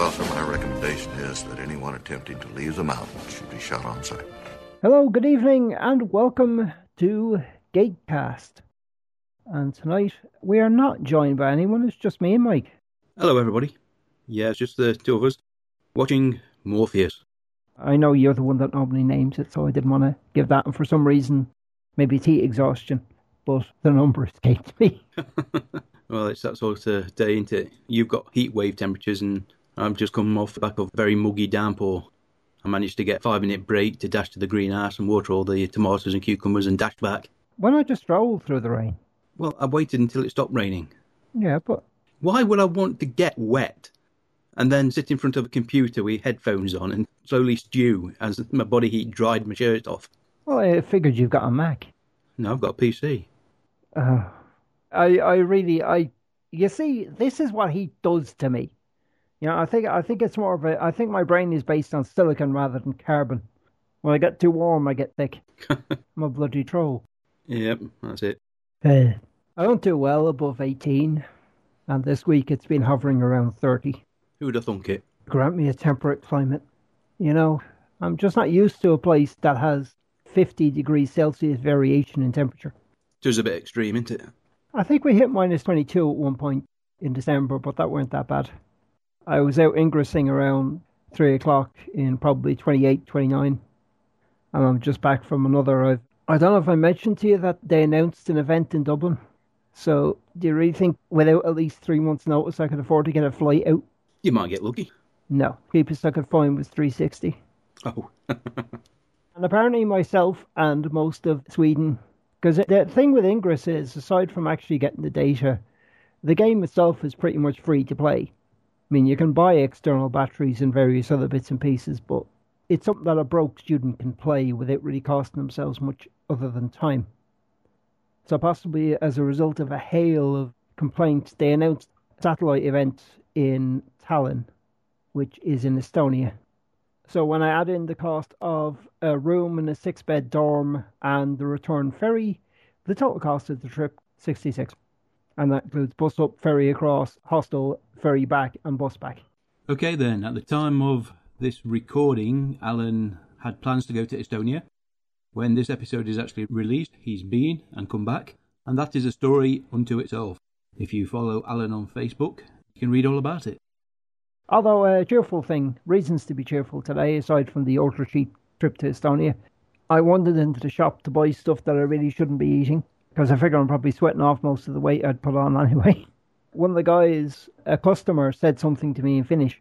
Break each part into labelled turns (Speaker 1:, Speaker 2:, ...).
Speaker 1: Well, sir, my recommendation is that anyone attempting to leave the mountain should be shot on sight.
Speaker 2: Hello, good evening, and welcome to Gatecast. And tonight we are not joined by anyone, it's just me and Mike.
Speaker 3: Hello, everybody. Yeah, it's just the two of us watching Morpheus.
Speaker 2: I know you're the one that normally names it, so I didn't want to give that, and for some reason, maybe it's heat exhaustion, but the number escaped me.
Speaker 3: well, it's that sort of day, isn't it? You've got heat wave temperatures, and I've just come off the back of a very muggy downpour. I managed to get a five minute break to dash to the greenhouse and water all the tomatoes and cucumbers and dash back.
Speaker 2: Why not just stroll through the rain?
Speaker 3: Well, I waited until it stopped raining.
Speaker 2: Yeah, but
Speaker 3: Why would I want to get wet and then sit in front of a computer with headphones on and slowly stew as my body heat dried my shirt off?
Speaker 2: well, I figured you've got a Mac.
Speaker 3: No, I've got a PC.
Speaker 2: Uh, I, I really, I, you see, this is what he does to me. Know, I think, I think it's more of a, I think my brain is based on silicon rather than carbon. When I get too warm, I get thick. I'm a bloody troll.
Speaker 3: Yep, that's it.
Speaker 2: Uh, I don't do well above 18, and this week it's been hovering around 30.
Speaker 3: Who'd have thunk it?
Speaker 2: Grant me a temperate climate. You know, I'm just not used to a place that has 50 degrees Celsius variation in temperature.
Speaker 3: Just a bit extreme, isn't it?
Speaker 2: I think we hit minus 22 at one point in December, but that weren't that bad. I was out ingressing around 3 o'clock in probably 28, 29, and I'm just back from another. I've, I don't know if I mentioned to you that they announced an event in Dublin. So, do you really think without at least three months' notice I could afford to get a flight out?
Speaker 3: You might get lucky.
Speaker 2: No. Cheapest I could find was 360.
Speaker 3: Oh,
Speaker 2: And apparently, myself and most of Sweden, because the thing with Ingress is, aside from actually getting the data, the game itself is pretty much free to play. I mean, you can buy external batteries and various other bits and pieces, but it's something that a broke student can play without really costing themselves much other than time. So, possibly as a result of a hail of complaints, they announced a satellite event in Tallinn, which is in Estonia. So when I add in the cost of a room in a six bed dorm and the return ferry, the total cost of the trip sixty six. And that includes bus up, ferry across, hostel, ferry back and bus back.
Speaker 3: Okay, then, at the time of this recording, Alan had plans to go to Estonia. When this episode is actually released, he's been and come back, and that is a story unto itself. If you follow Alan on Facebook, you can read all about it.
Speaker 2: Although a cheerful thing, reasons to be cheerful today, aside from the ultra cheap trip to Estonia. I wandered into the shop to buy stuff that I really shouldn't be eating, because I figure I'm probably sweating off most of the weight I'd put on anyway. One of the guys, a customer, said something to me in Finnish,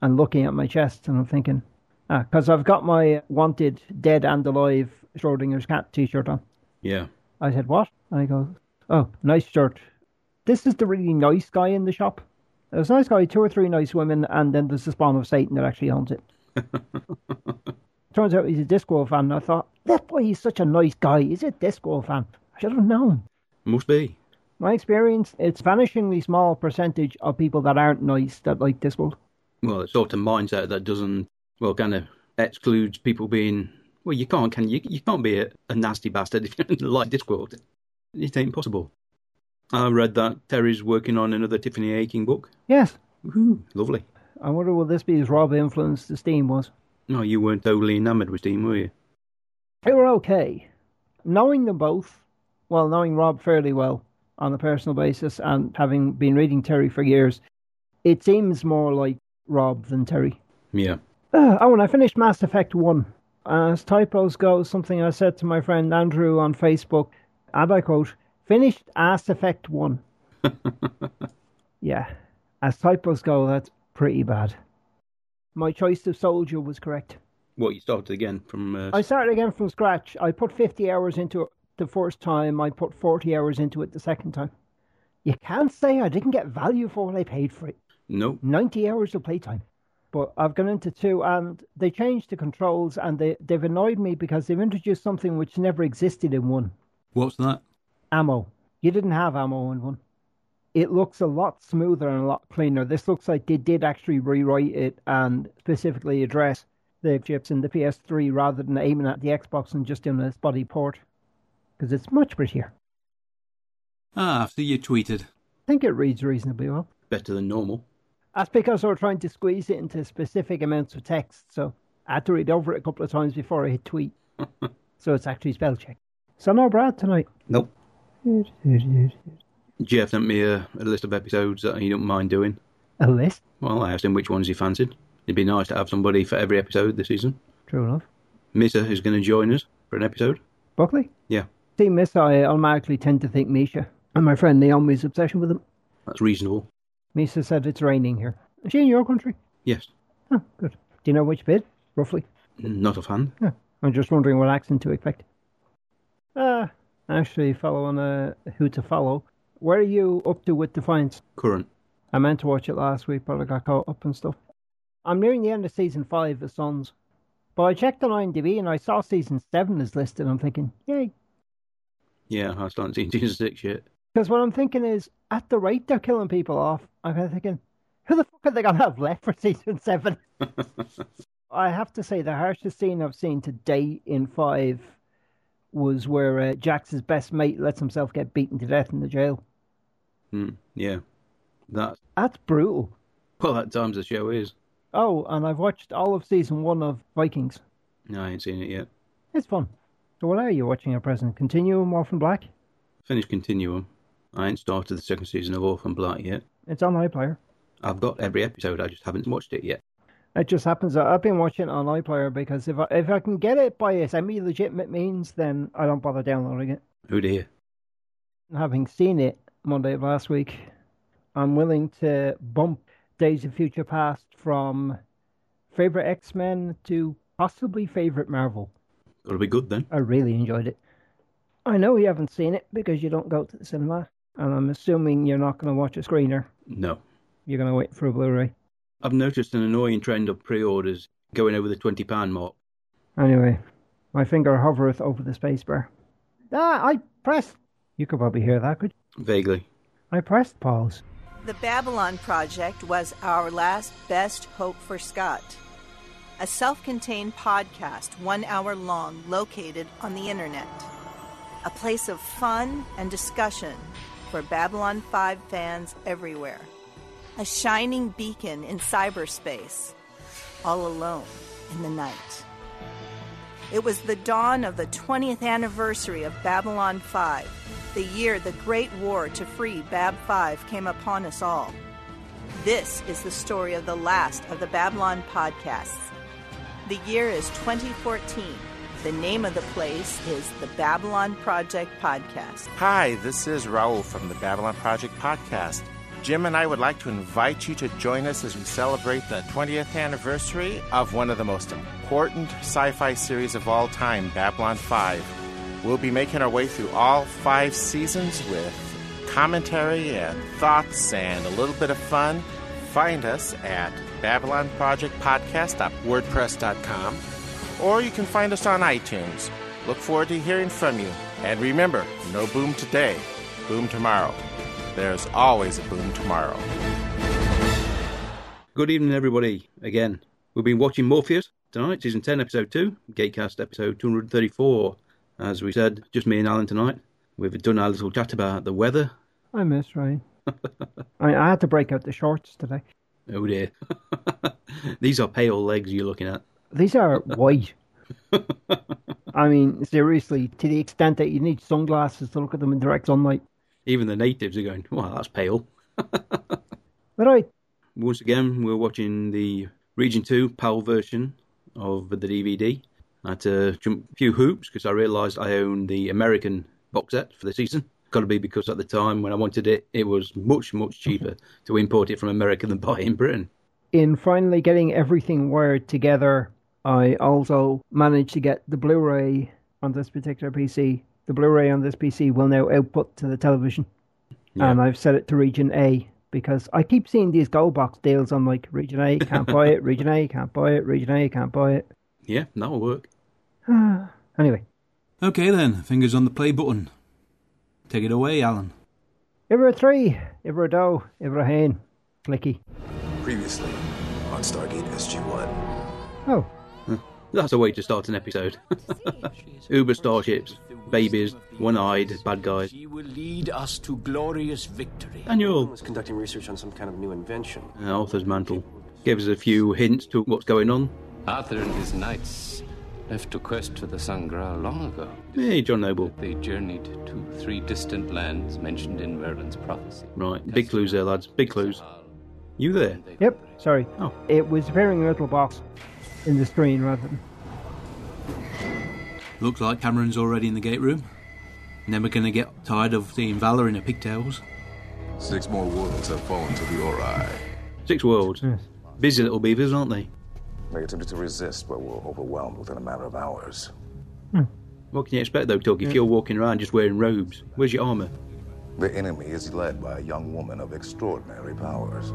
Speaker 2: and looking at my chest, and I'm thinking, ah, because I've got my wanted dead and alive Schrodinger's cat T-shirt on.
Speaker 3: Yeah.
Speaker 2: I said, what? And he goes, oh, nice shirt. This is the really nice guy in the shop. There's a nice guy, two or three nice women, and then there's the spawn of Satan that actually owns it. Turns out he's a Discworld fan, and I thought, that's why he's such a nice guy. He's a Discworld fan. I should have known.
Speaker 3: Must be.
Speaker 2: My experience, it's vanishingly small percentage of people that aren't nice that like Discworld.
Speaker 3: Well, it's sort of mindset that doesn't, well, kind of excludes people being, well, you can't, can you? You can't be a, a nasty bastard if you like Discworld. It ain't possible. I read that Terry's working on another Tiffany Aching book.
Speaker 2: Yes.
Speaker 3: Woohoo, lovely.
Speaker 2: I wonder will this be as Rob influenced as Steam was?
Speaker 3: No, you weren't totally enamoured with Steam, were you?
Speaker 2: They were okay. Knowing them both, well, knowing Rob fairly well on a personal basis and having been reading Terry for years, it seems more like Rob than Terry.
Speaker 3: Yeah.
Speaker 2: Uh, oh, and I finished Mass Effect 1. As typos go, something I said to my friend Andrew on Facebook, and I quote, finished Mass Effect 1. yeah, as typos go, that's pretty bad. My choice of soldier was correct.
Speaker 3: What, you started again from. Uh,
Speaker 2: I started again from scratch. I put 50 hours into it the first time, I put 40 hours into it the second time. You can't say I didn't get value for what I paid for it.
Speaker 3: No.
Speaker 2: 90 hours of playtime. but I've gone into two, and they changed the controls, and they they've annoyed me because they've introduced something which never existed in one.
Speaker 3: What's that?
Speaker 2: Ammo. You didn't have ammo in one. It looks a lot smoother and a lot cleaner. This looks like they did actually rewrite it and specifically address the chips in the PS3 rather than aiming at the Xbox and just doing a body port because it's much prettier.
Speaker 3: Ah, after you tweeted.
Speaker 2: I think it reads reasonably well.
Speaker 3: Better than normal.
Speaker 2: That's because I was trying to squeeze it into specific amounts of text, so I had to read over it a couple of times before I hit tweet. so it's actually spell check. So no Brad tonight.
Speaker 3: Nope. Jeff sent me a, a list of episodes that he don't mind doing.
Speaker 2: A list?
Speaker 3: Well, I asked him which ones he fancied. It'd be nice to have somebody for every episode this season.
Speaker 2: True enough.
Speaker 3: Misa is going to join us for an episode.
Speaker 2: Buckley?
Speaker 3: Yeah,
Speaker 2: See, Miss, I automatically tend to think Misha. And my friend Naomi's obsession with him.
Speaker 3: that's reasonable.
Speaker 2: Misha said it's raining here. Is she in your country?
Speaker 3: Yes,
Speaker 2: Oh, good. Do you know which bit, roughly?
Speaker 3: not offhand.
Speaker 2: Yeah. I'm just wondering what accent to expect. Uh, actually, following uh, who to follow. Where are you up to with Defiance?
Speaker 3: Current.
Speaker 2: I meant to watch it last week, but I got caught up and stuff. I'm nearing the end of season five of Sons. But I checked on IMDb and I saw season seven is listed. I'm thinking, yay.
Speaker 3: Yeah, I started seeing season six yet.
Speaker 2: Because what I'm thinking is, at the rate they're killing people off, I'm kind of thinking, who the fuck are they going to have left for season seven? I have to say, the harshest scene I've seen to date in five was where uh, Jax's best mate lets himself get beaten to death in the jail.
Speaker 3: Hmm, yeah, that.
Speaker 2: That's brutal.
Speaker 3: Well, at times the show is.
Speaker 2: Oh, and I've watched all of season one of Vikings.
Speaker 3: No, I ain't seen it yet.
Speaker 2: It's fun. So, what are you watching at present? Continuum Orphan Black?
Speaker 3: Finished Continuum. I ain't started the second season of Orphan Black yet.
Speaker 2: It's on iPlayer.
Speaker 3: I've got every episode, I just haven't watched it yet.
Speaker 2: It just happens that I've been watching it on iPlayer because if I, if I can get it by a semi legitimate means, then I don't bother downloading it.
Speaker 3: Oh dear.
Speaker 2: Having seen it Monday of last week, I'm willing to bump Days of Future Past from favorite X Men to possibly favorite Marvel.
Speaker 3: It'll be good then.
Speaker 2: I really enjoyed it. I know you haven't seen it because you don't go to the cinema, and I'm assuming you're not going to watch a screener.
Speaker 3: No.
Speaker 2: You're going to wait for a Blu-ray.
Speaker 3: I've noticed an annoying trend of pre-orders going over the twenty pound mark.
Speaker 2: Anyway, my finger hovereth over the spacebar. Ah, I pressed. You could probably hear that, could you?
Speaker 3: Vaguely.
Speaker 2: I pressed pause.
Speaker 4: The Babylon Project was our last best hope for Scott. A self contained podcast, one hour long, located on the internet. A place of fun and discussion for Babylon 5 fans everywhere. A shining beacon in cyberspace, all alone in the night. It was the dawn of the 20th anniversary of Babylon 5, the year the Great War to free Bab 5 came upon us all. This is the story of the last of the Babylon podcasts. The year is 2014. The name of the place is the Babylon Project Podcast.
Speaker 5: Hi, this is Raul from the Babylon Project podcast. Jim and I would like to invite you to join us as we celebrate the 20th anniversary of one of the most important sci fi series of all time, Babylon 5. We'll be making our way through all five seasons with commentary and thoughts and a little bit of fun. Find us at BabylonProjectPodcast.wordpress.com or you can find us on iTunes. Look forward to hearing from you. And remember, no boom today, boom tomorrow. There's always a boom tomorrow.
Speaker 3: Good evening, everybody. Again, we've been watching Morpheus tonight, season 10, episode 2, Gatecast episode 234. As we said, just me and Alan tonight. We've done our little chat about the weather.
Speaker 2: I miss Ryan. I, I had to break out the shorts today.
Speaker 3: Oh dear. These are pale legs you're looking at.
Speaker 2: These are white. I mean, seriously, to the extent that you need sunglasses to look at them in direct sunlight.
Speaker 3: Even the natives are going, wow, that's pale.
Speaker 2: I,
Speaker 3: Once again, we're watching the Region 2 PAL version of the DVD. I had to jump a few hoops because I realised I own the American box set for the season. Got to be because at the time when I wanted it, it was much, much mm-hmm. cheaper to import it from America than buy it in Britain.
Speaker 2: in finally getting everything wired together, I also managed to get the Blu-ray on this particular PC. The Blu-ray on this PC will now output to the television,
Speaker 3: Yeah.
Speaker 2: and I've set it to region A because I keep seeing these gold box deals. I'm like, region A, can't buy it. Region A, can't buy it. Region A, can't buy it.
Speaker 3: Yeah, that'll work.
Speaker 2: Anyway,
Speaker 6: Okay then, fingers on the play button. Take it away, Alan.
Speaker 2: Ivra 3, Ivra Do, Ivra Hain, Clicky.
Speaker 7: Previously on Stargate SG-1.
Speaker 2: Oh,
Speaker 3: That's a way to start an episode. Uber starships, babies, one-eyed bad guys.
Speaker 8: She will lead us to glorious victory.
Speaker 3: Annual
Speaker 7: was conducting research on some kind of new invention.
Speaker 3: uh, Arthur's mantle gave us a few hints to what's going on.
Speaker 8: Arthur and his knights left to quest for the Sangreal long ago.
Speaker 3: Hey, John Noble.
Speaker 8: They journeyed to three distant lands mentioned in Merlin's prophecy.
Speaker 3: Right, big clues there, lads. Big clues. You there?
Speaker 2: yep, sorry.
Speaker 3: Oh.
Speaker 2: It was appearing in a little box in the screen rather than.
Speaker 6: Looks like Cameron's already in the gate room. Never gonna get tired of seeing Vala in her pigtails.
Speaker 7: Six more worlds have fallen to the Ori.
Speaker 3: Six worlds. Busy little beavers, aren't they?
Speaker 7: They attempted to resist, but were overwhelmed within a matter of hours.
Speaker 3: What can you expect, though, Tug, if you're walking around just wearing robes? Where's your armour?
Speaker 7: The enemy is led by a young woman of extraordinary powers.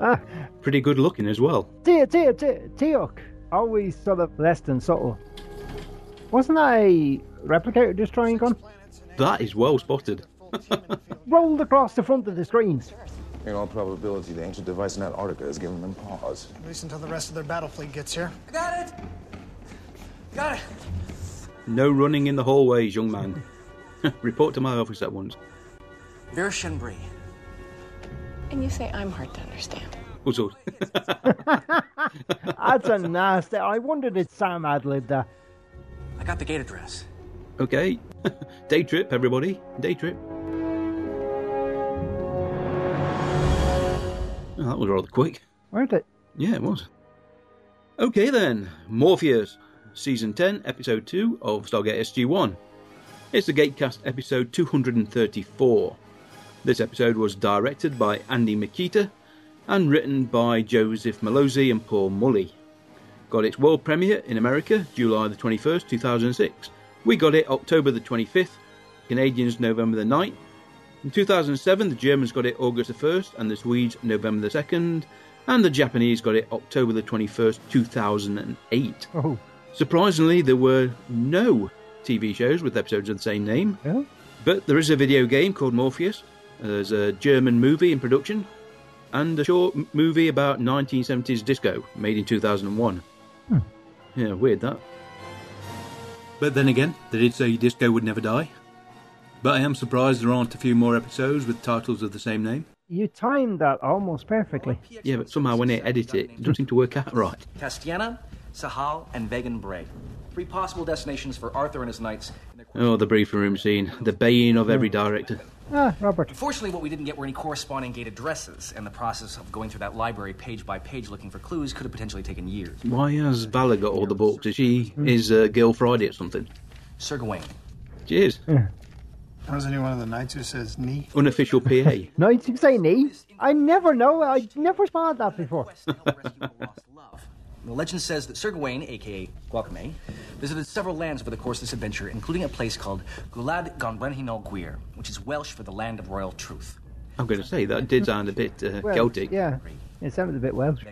Speaker 2: Ah,
Speaker 3: Pretty good looking as well.
Speaker 2: Tia, Tia, Tia, Teal'c. Always sort of less than subtle. Wasn't that a replicator destroying gun?
Speaker 3: That is well spotted.
Speaker 2: Rolled across the front of the screens.
Speaker 7: In all probability, the ancient device in Antarctica has given them pause.
Speaker 9: At least until the rest of their battle fleet gets here.
Speaker 10: Got it. Got it.
Speaker 3: No running in the hallways, young man. Report to my office at once.
Speaker 10: Vera Shenbri.
Speaker 11: And you say I'm hard to understand.
Speaker 3: What's up?
Speaker 2: That's a nasty. I wondered if Sam ad libbed that.
Speaker 10: I got the gate address.
Speaker 3: okay. Day trip, everybody. Day trip. Oh, that was rather quick.
Speaker 2: Weren't it?
Speaker 3: Yeah, it was. Okay then, Morpheus, Season 10, Episode 2 of Stargate SG-1. It's the Gatecast episode 234. This episode was directed by Andy Mikita and written by Joseph Mallozzi and Paul Mullie. Got its world premiere in America July the 21st, 2006. We got it October the 25th, Canadians November the 9th. In 2007, the Germans got it August the 1st, and the Swedes November the 2nd, and the Japanese got it October the 21st, 2008.
Speaker 2: Oh,
Speaker 3: Surprisingly, there were no TV shows with episodes of the same name,
Speaker 2: yeah.
Speaker 3: but there is a video game called Morpheus. There's a German movie in production, and a short movie about 1970s disco made in 2001. Hmm. Yeah, weird that.
Speaker 6: But then again, they did say Disco would never die. But I am surprised there aren't a few more episodes with titles of the same name.
Speaker 2: You timed that almost perfectly.
Speaker 3: Yeah, but somehow when they edit it, it doesn't seem to work out right.
Speaker 10: Castiana, Sahal, and Vagon Brei. Three possible destinations for Arthur and his knights.
Speaker 3: Oh, the briefing room scene, the baying of every director.
Speaker 2: Ah, Robert.
Speaker 10: Unfortunately, what we didn't get were any corresponding gate addresses, and the process of going through that library page by page looking for clues could have potentially taken years.
Speaker 3: Why has Vala got all the books? Is she is uh, Gil Friday or something?
Speaker 10: Sir Gawain.
Speaker 3: Cheers.
Speaker 9: How's any one of the knights who says knee?
Speaker 3: Unofficial PA.
Speaker 2: Knights who say knee? I never know. I never spotted that before.
Speaker 10: Quest to help rescue a lost love. The legend says that Sir Gawain, aka Gwalchmai, visited several lands over the course of this adventure, including a place called Gulad Gonbrenhinol Gwir, which is Welsh for the land of royal truth.
Speaker 3: I'm going to say that did sound a bit uh,
Speaker 2: Well,
Speaker 3: Celtic.
Speaker 2: Yeah, it sounded a bit Welsh.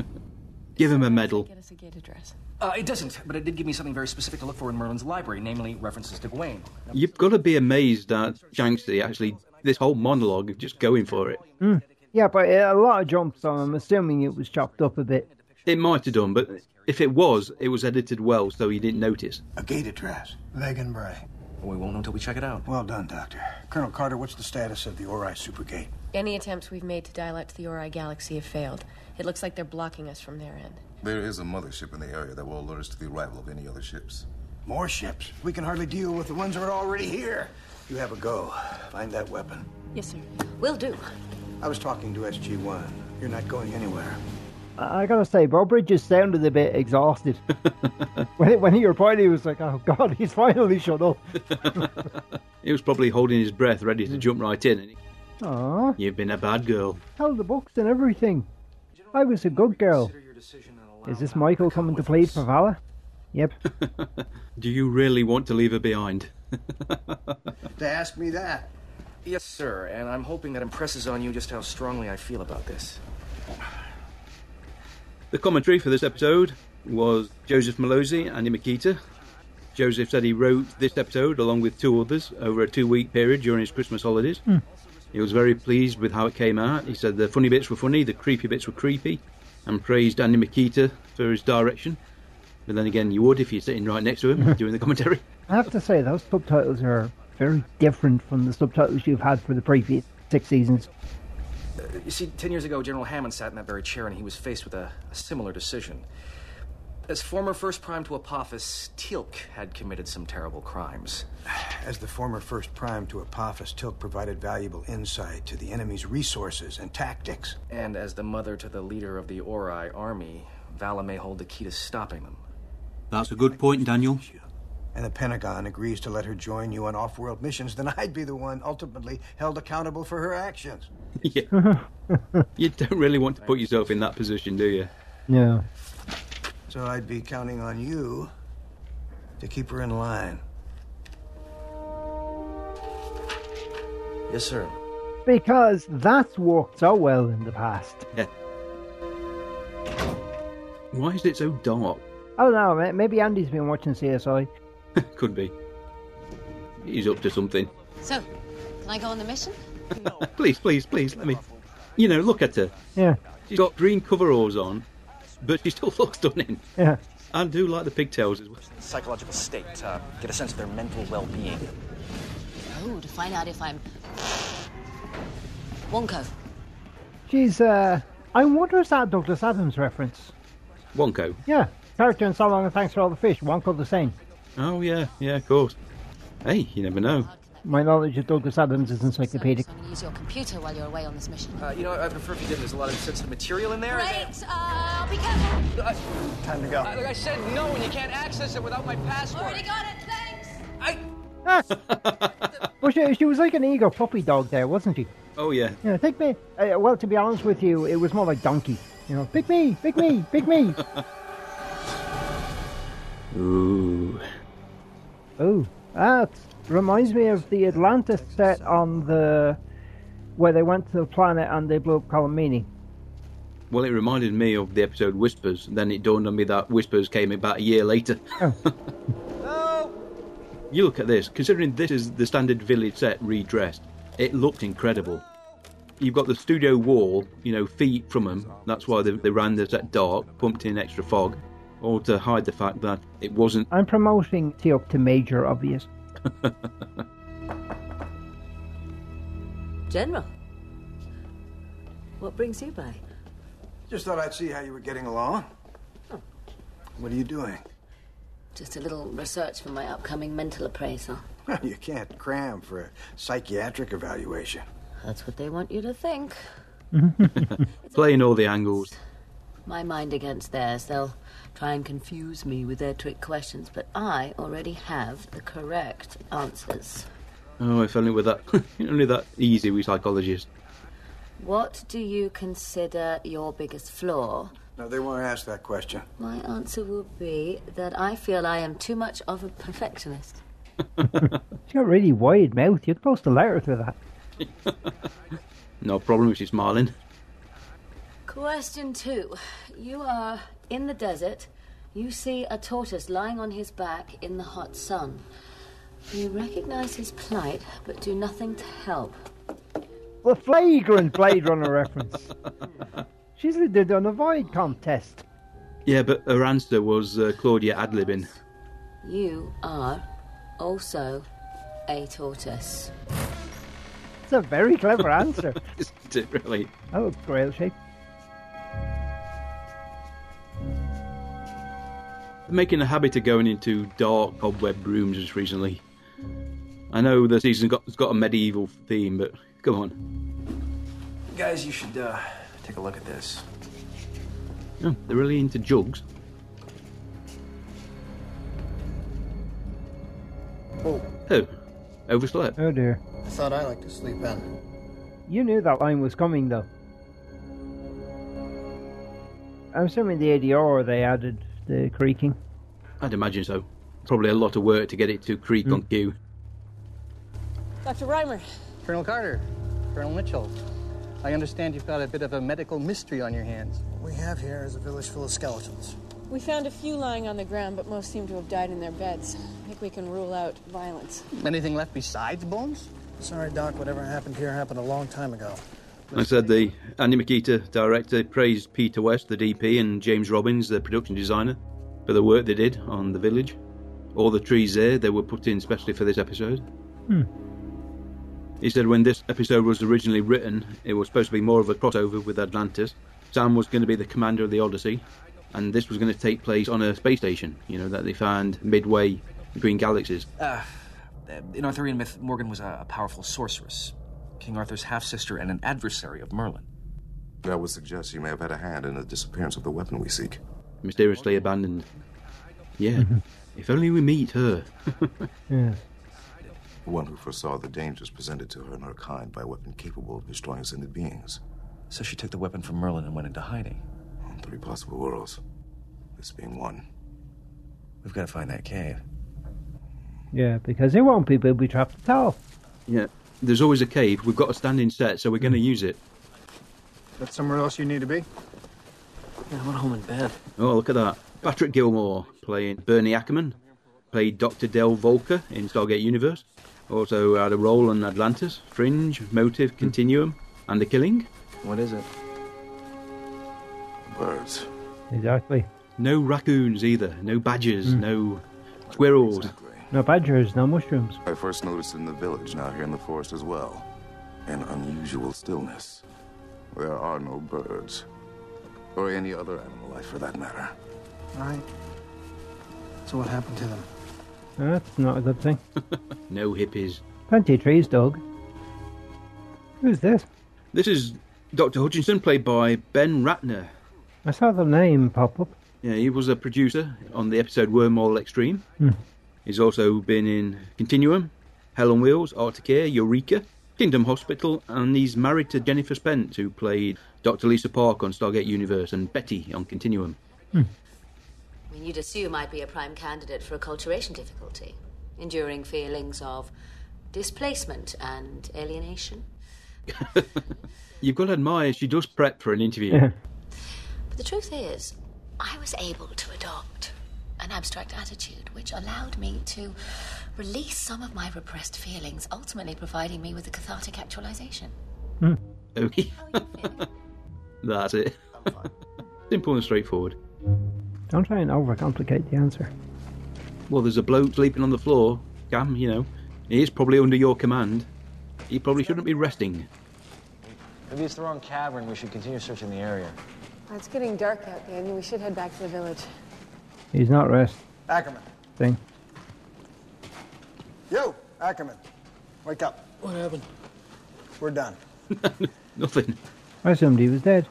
Speaker 3: Give him a medal.
Speaker 11: Get us a gate address.
Speaker 10: Uh, it doesn't, but it did give me something very specific to look for in Merlin's library, namely references to Gawain.
Speaker 3: You've got to be amazed that Shanksy actually this whole monologue of just going for it.
Speaker 2: Yeah, but uh, a lot of jumps, so I'm assuming it was chopped up a bit.
Speaker 3: It might have done, but if it was, it was edited well, so you didn't notice.
Speaker 9: A gate address. Vagon Brei.
Speaker 10: We won't know until we check it out.
Speaker 9: Well done, Doctor. Colonel Carter, what's the status of the Ori Supergate?
Speaker 11: Any attempts we've made to dial out to the Ori galaxy have failed. It looks like they're blocking us from their end.
Speaker 7: There is a mothership in the area that will alert us to the arrival of any other ships.
Speaker 9: More ships. We can hardly deal with the ones that are already here. You have a go. Find that weapon.
Speaker 11: Yes, sir. Will do.
Speaker 9: I was talking to SG-1. You're not going anywhere.
Speaker 2: I I gotta say, Beau Bridges sounded a bit exhausted. when, when he replied, he was like, oh god, he's finally shut up.
Speaker 3: He was probably holding his breath, ready to jump right in. And he,
Speaker 2: Aw,
Speaker 3: You've been a bad girl.
Speaker 2: held the books and everything. I was a good girl. Is this Michael coming to plead for Vala? Yep.
Speaker 3: Do you really want to leave her behind?
Speaker 9: To ask me that.
Speaker 10: Yes, sir, and I'm hoping that impresses on you just how strongly I feel about this.
Speaker 3: The commentary for this episode was Joseph Mallozzi, and Andy Mikita. Joseph said he wrote this episode along with two others over a two week period during his Christmas holidays.
Speaker 2: Hmm.
Speaker 3: He was very pleased with how it came out. He said the funny bits were funny, the creepy bits were creepy, and praised Andy Mikita for his direction. But then again, you would if you're sitting right next to him doing the commentary.
Speaker 2: I have to say, those subtitles are very different from the subtitles you've had for the previous six seasons.
Speaker 10: Uh, you see, ten years ago, General Hammond sat in that very chair and he was faced with a, a similar decision. As former First Prime to Apophis, Teal'c had committed some terrible crimes.
Speaker 9: As the former First Prime to Apophis, Teal'c provided valuable insight to the enemy's resources and tactics.
Speaker 10: And as the mother to the leader of the Ori army, Vala may hold the key to stopping them.
Speaker 6: That's a good point, Daniel.
Speaker 9: And the Pentagon agrees to let her join you on off world missions, then I'd be the one ultimately held accountable for her actions.
Speaker 3: yeah. you don't really want to put yourself in that position, do you?
Speaker 2: No.
Speaker 9: So I'd be counting on you to keep her in line.
Speaker 10: Yes, sir.
Speaker 2: Because that's worked so well in the past.
Speaker 3: Yeah. Why is it so dark?
Speaker 2: I don't know, maybe Andy's been watching CSI.
Speaker 3: Could be. He's up to something.
Speaker 11: So, can I go on the mission?
Speaker 3: Please, please, please, let me. You know, look at her.
Speaker 2: Yeah.
Speaker 3: She's got green coveralls on, but she still looks stunning.
Speaker 2: Yeah.
Speaker 3: I do like the pigtails as well.
Speaker 10: Psychological state, uh, get a sense of their mental well being.
Speaker 11: Oh, to find out if I'm. Wonko.
Speaker 2: She's, uh. I wonder if that Douglas Adams reference.
Speaker 3: Wonko.
Speaker 2: Yeah. Character in So Long and Thanks for All the Fish, Wonko the Sane.
Speaker 3: Oh, yeah, yeah, of course. Hey, you never know.
Speaker 2: My knowledge of Douglas Adams is encyclopedic.
Speaker 11: I'm going to use your computer while you're away on this mission.
Speaker 10: Uh, you know, I prefer if you didn't. There's a lot of sensitive material in there.
Speaker 11: Great! Uh, be careful!
Speaker 9: Time to go.
Speaker 12: like I said, no, and you can't access it without my password.
Speaker 11: Already got it, thanks!
Speaker 12: I.
Speaker 2: Well, she, she was like an eager puppy dog there, wasn't she?
Speaker 3: Oh, yeah.
Speaker 2: Yeah, pick me. Uh, well, to be honest with you, it was more like donkey. You know, pick me, pick me, pick me.
Speaker 3: Ooh.
Speaker 2: Ooh. that reminds me of the Atlantis set on the where they went to the planet and they blew up Colomini.
Speaker 3: Well, it reminded me of the episode Whispers. Then it dawned on me that Whispers came about a year later. Oh. You look at this, considering this is the standard village set redressed, it looked incredible. You've got the studio wall, you know, feet from them. That's why they, they ran the set dark, pumped in extra fog, or to hide the fact that it wasn't.
Speaker 2: I'm promoting Teal'c to major obvious.
Speaker 13: General, what brings you by?
Speaker 9: Just thought I'd see how you were getting along. Oh. What are you doing?
Speaker 13: Just a little research for my upcoming mental appraisal.
Speaker 9: Well, you can't cram for a psychiatric evaluation.
Speaker 13: That's what they want you to think.
Speaker 3: Playing all the angles.
Speaker 13: My mind against theirs. They'll try and confuse me with their trick questions, but I already have the correct answers.
Speaker 3: Oh, if only with that, only that easy with psychologists.
Speaker 13: What do you consider your biggest flaw?
Speaker 9: No, they won't ask that question.
Speaker 13: My answer will be that I feel I am too much of a perfectionist.
Speaker 2: She's got a really wide mouth. You're supposed to let her through that.
Speaker 3: No problem if she's smiling.
Speaker 13: Question two. You are in the desert. You see a tortoise lying on his back in the hot sun. You recognize his plight, but do nothing to help.
Speaker 2: The flagrant Blade Runner reference. She's did on a Voight-Kampff test.
Speaker 3: Yeah, but her answer was uh, Claudia adlibbing.
Speaker 13: You are also a tortoise.
Speaker 2: It's a very clever answer.
Speaker 3: Isn't it really?
Speaker 2: Oh, looks grail shape.
Speaker 3: Making a habit of going into dark cobweb rooms just recently. I know the season's got, it's got a medieval theme, but come on.
Speaker 10: Guys, you should uh, take a look at this.
Speaker 3: Oh, they're really into jugs.
Speaker 14: Oh,
Speaker 3: Oh, overslept.
Speaker 2: Oh dear.
Speaker 14: I thought I liked to sleep in.
Speaker 2: You knew that line was coming, though. I'm assuming the ADR they added the creaking.
Speaker 3: I'd imagine so. Probably a lot of work to get it to creak on hmm. cue.
Speaker 15: Dr. Reimer,
Speaker 14: Colonel Carter, Colonel Mitchell. I understand you've got a bit of a medical mystery on your hands.
Speaker 9: What we have here is a village full of skeletons.
Speaker 15: We found a few lying on the ground, but most seem to have died in their beds. I think we can rule out violence.
Speaker 14: Anything left besides bones?
Speaker 9: Sorry, Doc, whatever happened here happened a long time ago.
Speaker 3: I said the Andy Mikita director praised Peter Woeste, the DP, and James Robbins, the production designer, for the work they did on the village. All the trees there, they were put in specially for this episode.
Speaker 2: Hmm.
Speaker 3: He said when this episode was originally written, it was supposed to be more of a crossover with Atlantis. Sam was going to be the commander of the Odyssey, and this was going to take place on a space station, you know, that they found midway between galaxies.
Speaker 10: Uh, in Arthurian myth, Morgan was a, a powerful sorceress, King Arthur's half sister and an adversary of Merlin.
Speaker 7: That would suggest she may have had a hand in the disappearance of the weapon we seek.
Speaker 3: Mysteriously abandoned. Yeah, if only we meet her.
Speaker 2: Yeah.
Speaker 7: The one who foresaw the dangers presented to her and her kind by a weapon capable of destroying ascended beings.
Speaker 10: So she took the weapon from Merlin and went into hiding.
Speaker 7: Three possible worlds. This being one.
Speaker 10: We've got to find that cave.
Speaker 2: Yeah, because it won't be booby trapped at all.
Speaker 3: Yeah, there's always a cave. We've got a standing set, so we're going to mm. use it.
Speaker 9: That's somewhere else you need to be?
Speaker 10: Yeah, I want home in bed.
Speaker 3: Oh, look at that. Patrick Gilmore playing Bernie Ackerman, played Dr. Dale Volker in Stargate Universe. Also had a role in Atlantis, Fringe, Motive, hmm. Continuum, and The Killing.
Speaker 10: What is it?
Speaker 7: Birds.
Speaker 2: Exactly.
Speaker 3: No raccoons either, no badgers, hmm. no squirrels.
Speaker 2: No badgers, no mushrooms.
Speaker 7: I first noticed in the village, now here in the forest as well. An unusual stillness. There are no birds. Or any other animal life for that matter.
Speaker 9: All right. So what happened to them?
Speaker 2: That's not a good thing.
Speaker 3: No hippies.
Speaker 2: Plenty of trees, Doug. Who's this?
Speaker 3: This is Dr. Hutchison, played by Ben Ratner.
Speaker 2: I saw the name pop up.
Speaker 3: Yeah, he was a producer on the episode Wormhole Extreme.
Speaker 2: Hmm.
Speaker 3: He's also been in Continuum, Hell on Wheels, Arctic Air, Eureka, Kingdom Hospital, and he's married to Jennifer Spence, who played Dr. Lisa Park on Stargate Universe and Betty on Continuum. Hmm.
Speaker 13: I mean, you'd assume I'd be a prime candidate for acculturation difficulty, enduring feelings of displacement and alienation.
Speaker 3: You've got to admire she does prep for an interview.
Speaker 2: Yeah.
Speaker 13: But the truth is, I was able to adopt an abstract attitude which allowed me to release some of my repressed feelings, ultimately providing me with a cathartic actualization. Hmm.
Speaker 3: Okay. That's it. Simple and straightforward.
Speaker 2: Don't try and overcomplicate the answer.
Speaker 3: Well, there's a bloke sleeping on the floor. Cam, you know, he is probably under your command. He probably shouldn't be resting.
Speaker 16: Maybe it's the wrong cavern. We should continue searching the area.
Speaker 15: It's getting dark out there, and we should head back to the village.
Speaker 2: He's not rest
Speaker 9: Ackerman.
Speaker 2: thing.
Speaker 9: Yo, Ackerman. Wake up.
Speaker 14: What happened?
Speaker 9: We're done.
Speaker 3: Nothing.
Speaker 2: I assumed he was dead.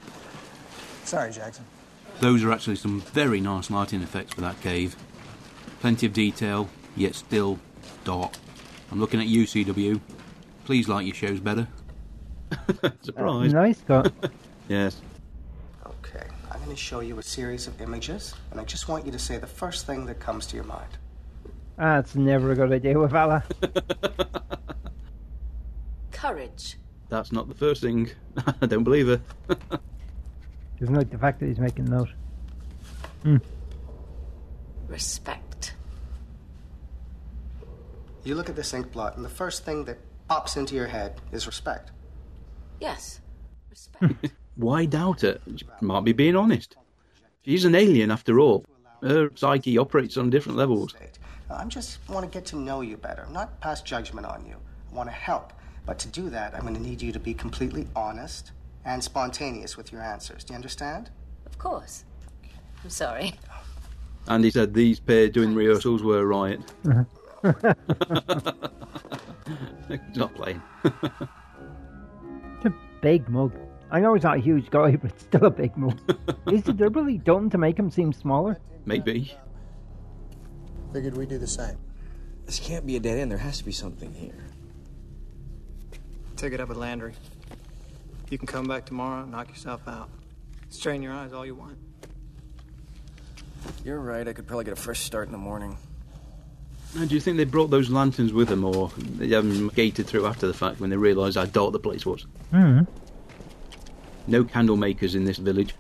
Speaker 9: Sorry, Jackson.
Speaker 6: Those are actually some very nice lighting effects for that cave. Plenty of detail, yet still dark. I'm looking at you, CW. Please like your shows better.
Speaker 3: Uh, Surprise.
Speaker 2: Nice cut.
Speaker 3: Yes.
Speaker 17: Okay, I'm going to show you a series of images, and I just want you to say the first thing that comes to your mind.
Speaker 2: That's never a good idea with Vala.
Speaker 13: Courage.
Speaker 3: That's not the first thing. I don't believe her.
Speaker 2: Doesn't like the fact that he's making note. Hmm.
Speaker 13: Respect.
Speaker 17: You look at this ink blot, and the first thing that pops into your head is respect.
Speaker 13: Yes.
Speaker 3: Why doubt it? She might be being honest. She's an alien after all. Her psyche operates on different levels.
Speaker 17: I just want to get to know you better, not pass judgment on you. I want to help. But to do that, I'm going to need you to be completely honest and spontaneous with your answers. Do you understand?
Speaker 13: Of course. I'm sorry.
Speaker 3: And he said these pair doing rehearsals were a riot. He's not playing.
Speaker 2: It's a big mug. I know he's not a huge guy, but it's still a big mug. Is it deliberately done to make him seem smaller?
Speaker 3: Maybe.
Speaker 14: Figured we'd do the same.
Speaker 10: This can't be a dead end. There has to be something here.
Speaker 14: Take it up with Landry. You can come back tomorrow and knock yourself out. Strain your eyes all you want.
Speaker 10: You're right. I could probably get a fresh start in the morning.
Speaker 3: Now, do you think they brought those lanterns with them, or they have them gated through after the fact when they realised how dark the place was?
Speaker 2: Hmm.
Speaker 3: No candle makers in this village.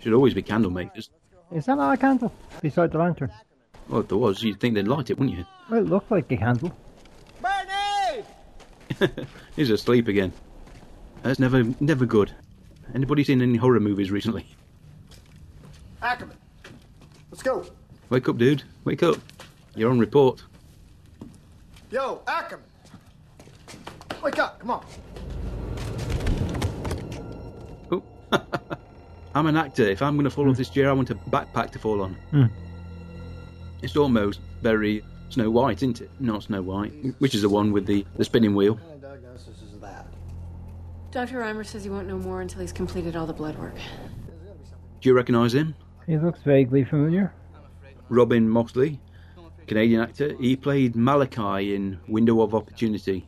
Speaker 3: Should always be candle makers.
Speaker 2: Is that not a candle beside the lantern?
Speaker 3: Well, if there was, you'd think they'd light it, wouldn't you?
Speaker 2: Well, it looked like a candle. Bernie!
Speaker 3: He's asleep again. That's never, never good. Anybody seen any horror movies recently?
Speaker 9: Ackerman, let's go.
Speaker 3: Wake up, dude. Wake up. You're on report.
Speaker 9: Yo, Ackerman. Wake up, come on.
Speaker 3: I'm an actor. If I'm going to fall off this chair, I want a backpack to fall on.
Speaker 2: Hmm.
Speaker 3: It's almost very Snow White, isn't it? Not Snow White, which is the one with the, the spinning wheel.
Speaker 9: diagnosis is that?
Speaker 15: Dr. Reimer says he won't know more until he's completed all the blood work.
Speaker 3: Do you recognise him?
Speaker 2: He looks vaguely familiar.
Speaker 3: Robin Mossley, Canadian actor. He played Malachi in Window of Opportunity.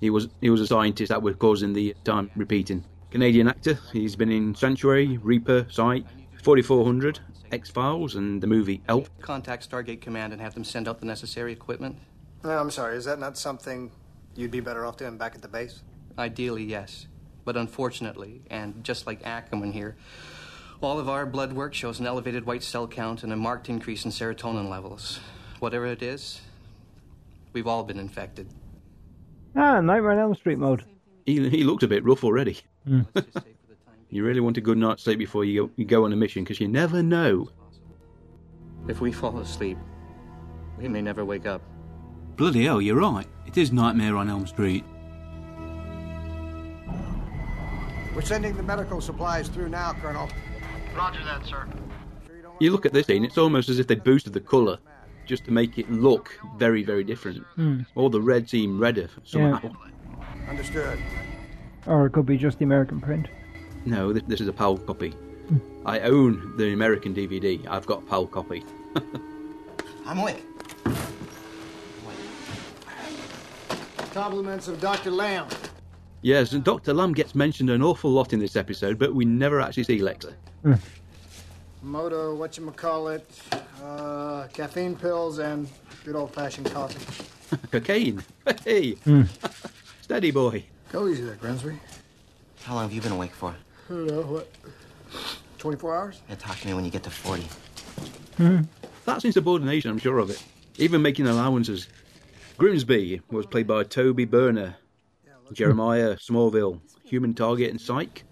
Speaker 3: He was he was a scientist that was causing the time repeating. Canadian actor. He's been in Sanctuary, Reaper, Sight, 4400, X Files, and the movie Elf.
Speaker 10: Contact Stargate Command and have them send out the necessary equipment?
Speaker 9: No, I'm sorry. Is that not something you'd be better off doing back at the base?
Speaker 10: Ideally, yes. But unfortunately, and just like Ackerman here, all of our blood work shows an elevated white cell count and a marked increase in serotonin levels. Whatever it is, we've all been infected.
Speaker 2: Ah, Nightmare on Elm Street mode.
Speaker 3: He, he looked a bit rough already.
Speaker 2: Hmm.
Speaker 3: you really want a good night's sleep before you go, you go on a mission because you never know.
Speaker 10: If we fall asleep, we may never wake up.
Speaker 6: Bloody hell, you're right. It is Nightmare on Elm Street.
Speaker 9: We're sending the medical supplies through now, Colonel.
Speaker 12: Roger that, sir.
Speaker 3: You look at this scene, it's almost as if they boosted the colour just to make it look very, very different.
Speaker 2: Hmm.
Speaker 3: All the red seem redder somehow.
Speaker 9: Understood.
Speaker 2: Or it could be just the American print.
Speaker 3: No, this, this is a PAL copy.
Speaker 2: Hmm.
Speaker 3: I own the American DVD. I've got a PAL copy.
Speaker 9: I'm awake. Compliments of Dr. Lam.
Speaker 3: Yes, and Dr. Lam gets mentioned an awful lot in this episode, but we never actually see Lexa.
Speaker 9: Moto, whatchamacallit, uh, caffeine pills, and good old fashioned coffee.
Speaker 3: Cocaine. Hey,
Speaker 2: Hmm.
Speaker 3: steady boy.
Speaker 9: Go easy there, Grimsby.
Speaker 18: How long have you been awake for?
Speaker 9: I don't know, what? 24 hours?
Speaker 18: Yeah, talk to me when you get to 40.
Speaker 2: Hmm.
Speaker 3: That's insubordination, I'm sure of it. Even making allowances. Grimsby was played by Toby Burner, Jeremiah Smallville, Human Target, and Psych.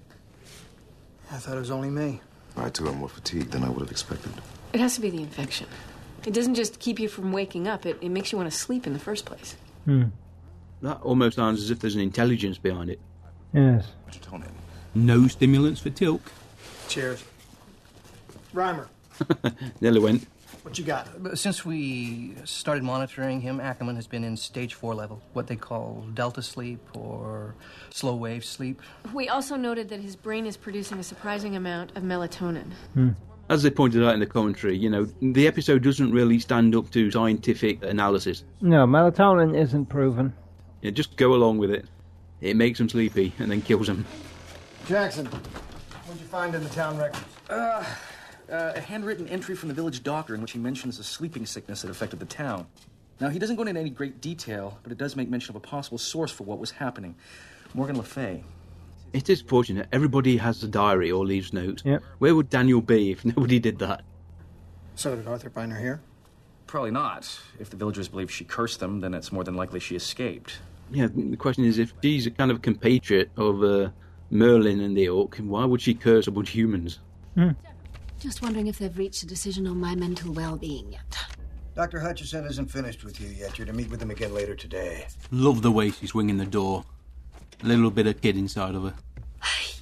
Speaker 9: I thought it was only me.
Speaker 7: I too am more fatigued than I would have expected.
Speaker 15: It has to be the infection. It doesn't just keep you from waking up, it, it makes you want to sleep in the first place.
Speaker 2: Hmm.
Speaker 3: That almost sounds as if there's an intelligence behind it.
Speaker 2: Yes.
Speaker 6: No stimulants for Teal'c.
Speaker 9: Cheers. Reimer,
Speaker 3: Nearly went.
Speaker 9: what you got?
Speaker 10: Since we started monitoring him, Ackerman has been in stage four level, what they call delta sleep or slow wave sleep.
Speaker 15: We also noted that his brain is producing a surprising amount of melatonin. Hmm.
Speaker 3: As they pointed out in the commentary, you know, the episode doesn't really stand up to scientific analysis.
Speaker 2: No, melatonin isn't proven.
Speaker 3: Yeah, just go along with it. It makes them sleepy and then kills them.
Speaker 9: Jackson, what'd you find in the town records?
Speaker 10: Uh, uh, a handwritten entry from the village doctor in which he mentions a sleeping sickness that affected the town. Now, he doesn't go into any great detail, but it does make mention of a possible source for what was happening. Morgan Le Fay.
Speaker 3: It is fortunate everybody has a diary or leaves notes.
Speaker 2: Yep.
Speaker 3: Where would Daniel be if nobody did that?
Speaker 9: So did Arthur find her here?
Speaker 10: Probably not. If the villagers believe she cursed them, then it's more than likely she escaped.
Speaker 3: Yeah, the question is if she's a kind of compatriot of uh, Merlin and the Orc, why would she curse a bunch of humans?
Speaker 13: Just wondering if they've reached a decision on my mental well being yet.
Speaker 9: Dr. Hutchison isn't finished with you yet. You're to meet with him again later today.
Speaker 6: Love the way she's swinging the door. A little bit of kid inside of her.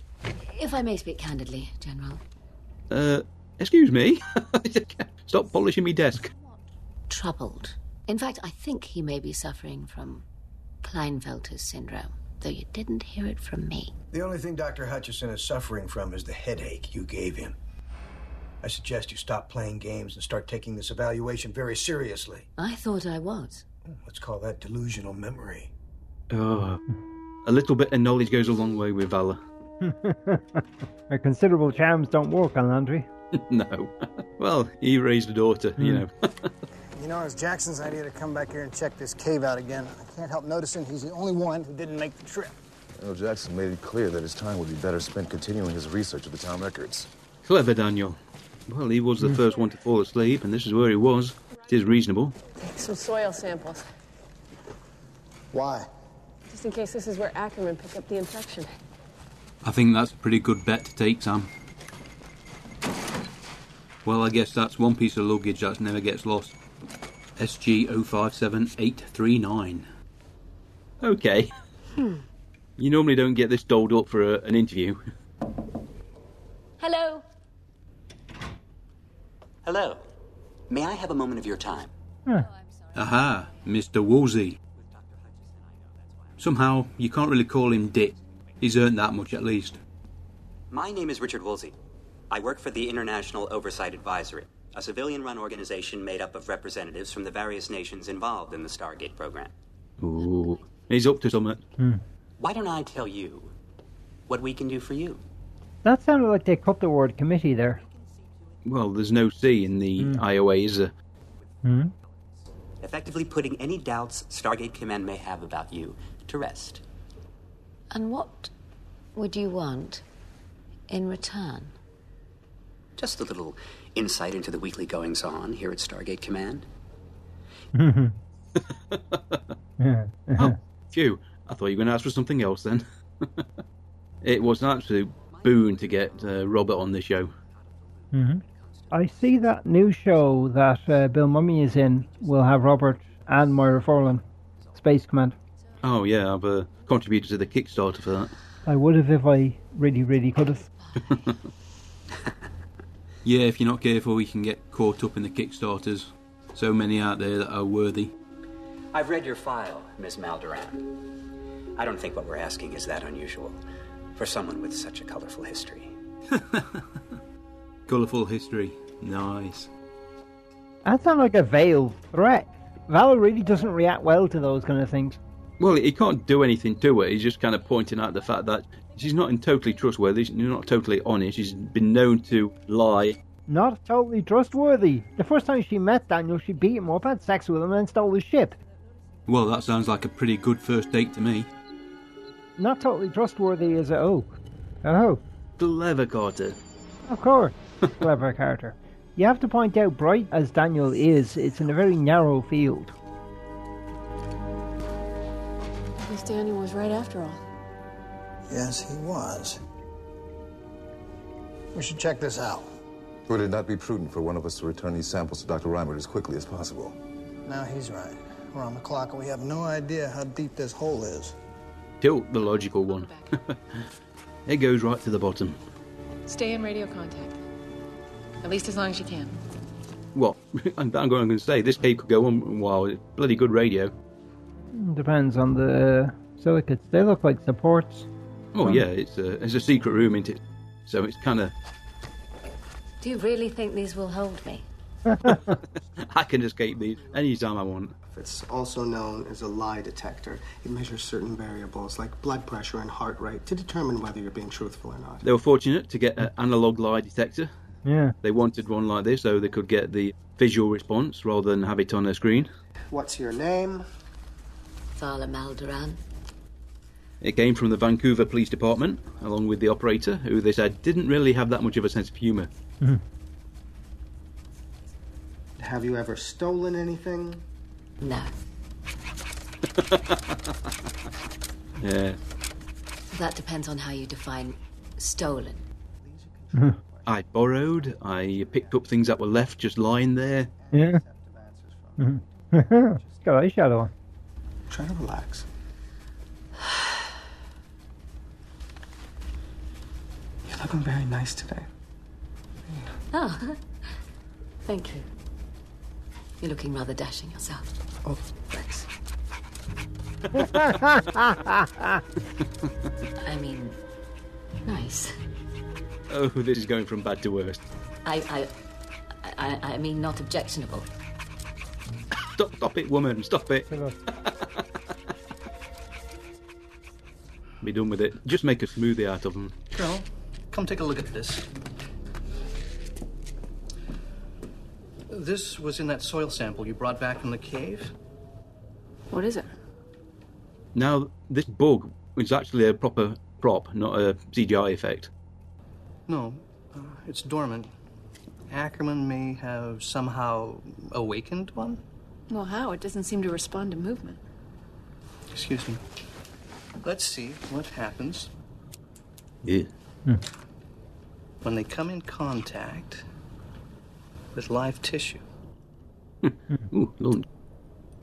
Speaker 13: If I may speak candidly, General.
Speaker 3: Uh, excuse me? Stop polishing me desk.
Speaker 13: Troubled. In fact, I think he may be suffering from Klinefelter's syndrome, though you didn't hear it from me.
Speaker 9: The only thing Dr. Hutchison is suffering from is the headache you gave him. I suggest you stop playing games and start taking this evaluation very seriously.
Speaker 13: I thought I was.
Speaker 9: Let's call that delusional memory.
Speaker 3: Oh, a little bit of knowledge goes a long way with Vala.
Speaker 2: Our considerable charms don't work on Landry.
Speaker 3: no. Well, he raised a daughter, you
Speaker 2: Hmm.
Speaker 3: know.
Speaker 14: You know, it was Jackson's idea to come back here and check this cave out again. I can't help noticing he's the only one who didn't make the trip.
Speaker 7: You know, Jackson made it clear that his time would be better spent continuing his research of the town records.
Speaker 3: Clever, Daniel. Well, he was the hmm. first one to fall asleep, and this is where he was. It is reasonable.
Speaker 15: Take some soil samples,
Speaker 14: Why?
Speaker 15: just in case this is where Ackerman picked up the infection.
Speaker 6: I think that's a pretty good bet to take, Sam. Well, I guess that's one piece of luggage that never gets lost. SG 057839.
Speaker 3: Okay. Hmm. You normally don't get this dolled up for a, an interview.
Speaker 13: Hello.
Speaker 19: Hello. May I have a moment of your time?
Speaker 6: Oh, Aha, Mr. Woolsey. Somehow, you can't really call him Dick. He's earned that much at least.
Speaker 19: My name is Richard Woolsey. I work for the International Oversight Advisory, a civilian run organization made up of representatives from the various nations involved in the Stargate program.
Speaker 3: Ooh, he's up to something.
Speaker 19: Why don't I tell you what we can do for you?
Speaker 2: That sounded like they cut the word committee there.
Speaker 3: Well, there's no C in the IOA, is there?
Speaker 2: Hmm?
Speaker 19: Effectively putting any doubts Stargate Command may have about you to rest.
Speaker 13: And what would you want in return?
Speaker 19: Just a little insight into the weekly goings on here at Stargate Command.
Speaker 3: Oh, phew. I thought you were going to ask for something else then. it was an absolute boon to get uh, Robert on the show.
Speaker 2: hmm I see that new show that uh, Bill Mumy is in will have Robert and Moira Furlan, Space Command.
Speaker 3: Oh, yeah, I've uh, contributed to the Kickstarter for that.
Speaker 2: I would have if I really, really could have.
Speaker 6: Yeah, if you're not careful, you can get caught up in the Kickstarters. So many out there that are worthy.
Speaker 19: I've read your file, Miss Mal Doran. I don't think what we're asking is that unusual for someone with such a colorful history.
Speaker 6: Colourful history. Nice.
Speaker 2: That sounds like a veiled threat. Val really doesn't react well to those kind of things.
Speaker 3: Well, he can't do anything to her. He's just kind of pointing out the fact that she's not in totally trustworthy. She's not totally honest. She's been known to lie.
Speaker 2: Not totally trustworthy. The first time she met Daniel, she beat him up, had sex with him, and stole his ship.
Speaker 6: Well, that sounds like a pretty good first date to me.
Speaker 2: Not totally trustworthy is a oh. Oh,
Speaker 3: Clever, Carter.
Speaker 2: of course. Clever character. You have to point out, bright as Daniel is, it's in a very narrow field.
Speaker 15: At least Daniel was right after all.
Speaker 14: Yes, he was. We should check this out.
Speaker 7: Would it not be prudent for one of us to return these samples to Dr. Reimer as quickly as possible?
Speaker 14: Now he's right. We're on the clock and we have no idea how deep this hole is.
Speaker 3: Teal'c, the logical one. it goes right to the bottom.
Speaker 15: Stay in radio contact. At least as long as you can.
Speaker 3: Well, I'm, I'm going to say, this cave could go on a while. It's bloody good radio.
Speaker 2: Depends on the uh, silicates. They look like supports.
Speaker 3: Oh, um, yeah, it's a, it's a secret room, isn't it? So it's kind of.
Speaker 13: Do you really think these will hold me?
Speaker 3: I can escape these anytime I want.
Speaker 17: It's also known as a lie detector. It measures certain variables like blood pressure and heart rate to determine whether you're being truthful or not.
Speaker 3: They were fortunate to get an analog lie detector.
Speaker 2: Yeah.
Speaker 3: They wanted one like this so they could get the visual response rather than have it on a screen.
Speaker 17: What's your name?
Speaker 13: Vala Mal Doran.
Speaker 3: It came from the Vancouver Police Department, along with the operator, who they said didn't really have that much of a sense of humour.
Speaker 17: Have you ever stolen anything?
Speaker 13: No.
Speaker 3: Yeah.
Speaker 13: That depends on how you define stolen.
Speaker 3: I borrowed, I picked up things that were left just lying there.
Speaker 2: Yeah. Mhm. it's got eyeshadow on.
Speaker 17: Try to relax. You're looking very nice today.
Speaker 13: Oh, thank you. You're looking rather dashing yourself.
Speaker 17: Oh, thanks.
Speaker 13: I mean, nice.
Speaker 3: Oh, this is going from bad to worst.
Speaker 13: I, I, I, I mean, not objectionable.
Speaker 3: Stop, stop it, woman, stop it. Be done with it. Just make a smoothie out of them.
Speaker 10: Colonel, come take a look at this. This was in that soil sample you brought back from the cave?
Speaker 15: What is it?
Speaker 3: Now, this bug is actually a proper prop, not a CGI effect.
Speaker 10: No, uh, it's dormant. Ackerman may have somehow awakened one?
Speaker 15: Well, how? It doesn't seem to respond to movement.
Speaker 10: Excuse me. Let's see what happens
Speaker 3: Yeah. Hmm.
Speaker 10: when they come in contact with live tissue. Hmm.
Speaker 3: Ooh, Lord.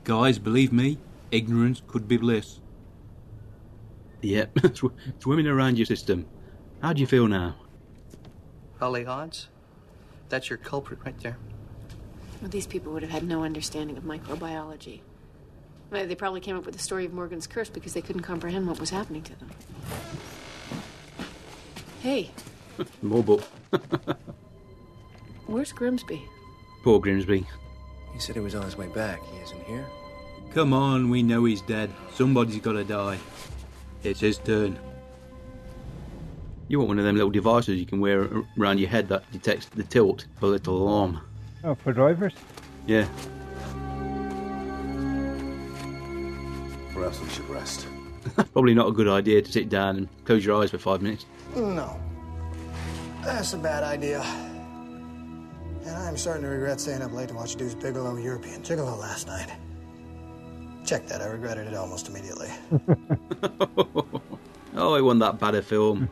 Speaker 6: Guys, believe me, ignorance could be bliss.
Speaker 3: Yep, Sw- swimming around your system. How do you feel now?
Speaker 10: I'll lay odds. That's your culprit right there.
Speaker 15: Well, these people would have had no understanding of microbiology. Well, They probably came up with the story of Morgan's curse because they couldn't comprehend what was happening to them. Hey,
Speaker 3: More book.
Speaker 15: where's Grimsby?
Speaker 3: Poor Grimsby.
Speaker 20: He said he was on his way back. He isn't here.
Speaker 6: Come on, we know he's dead. Somebody's got to die. It's his turn.
Speaker 3: You want one of them little devices you can wear around your head that detects the tilt of a little alarm.
Speaker 2: Oh, for drivers?
Speaker 3: Yeah.
Speaker 7: Perhaps we should rest.
Speaker 3: Probably not a good idea to sit down and close your eyes for five minutes.
Speaker 9: No. That's a bad idea. And I'm starting to regret staying up late to watch Deuce Bigalow European Gigolo last night. Check that, I regretted it almost immediately.
Speaker 3: Oh, I wasn't that bad a film.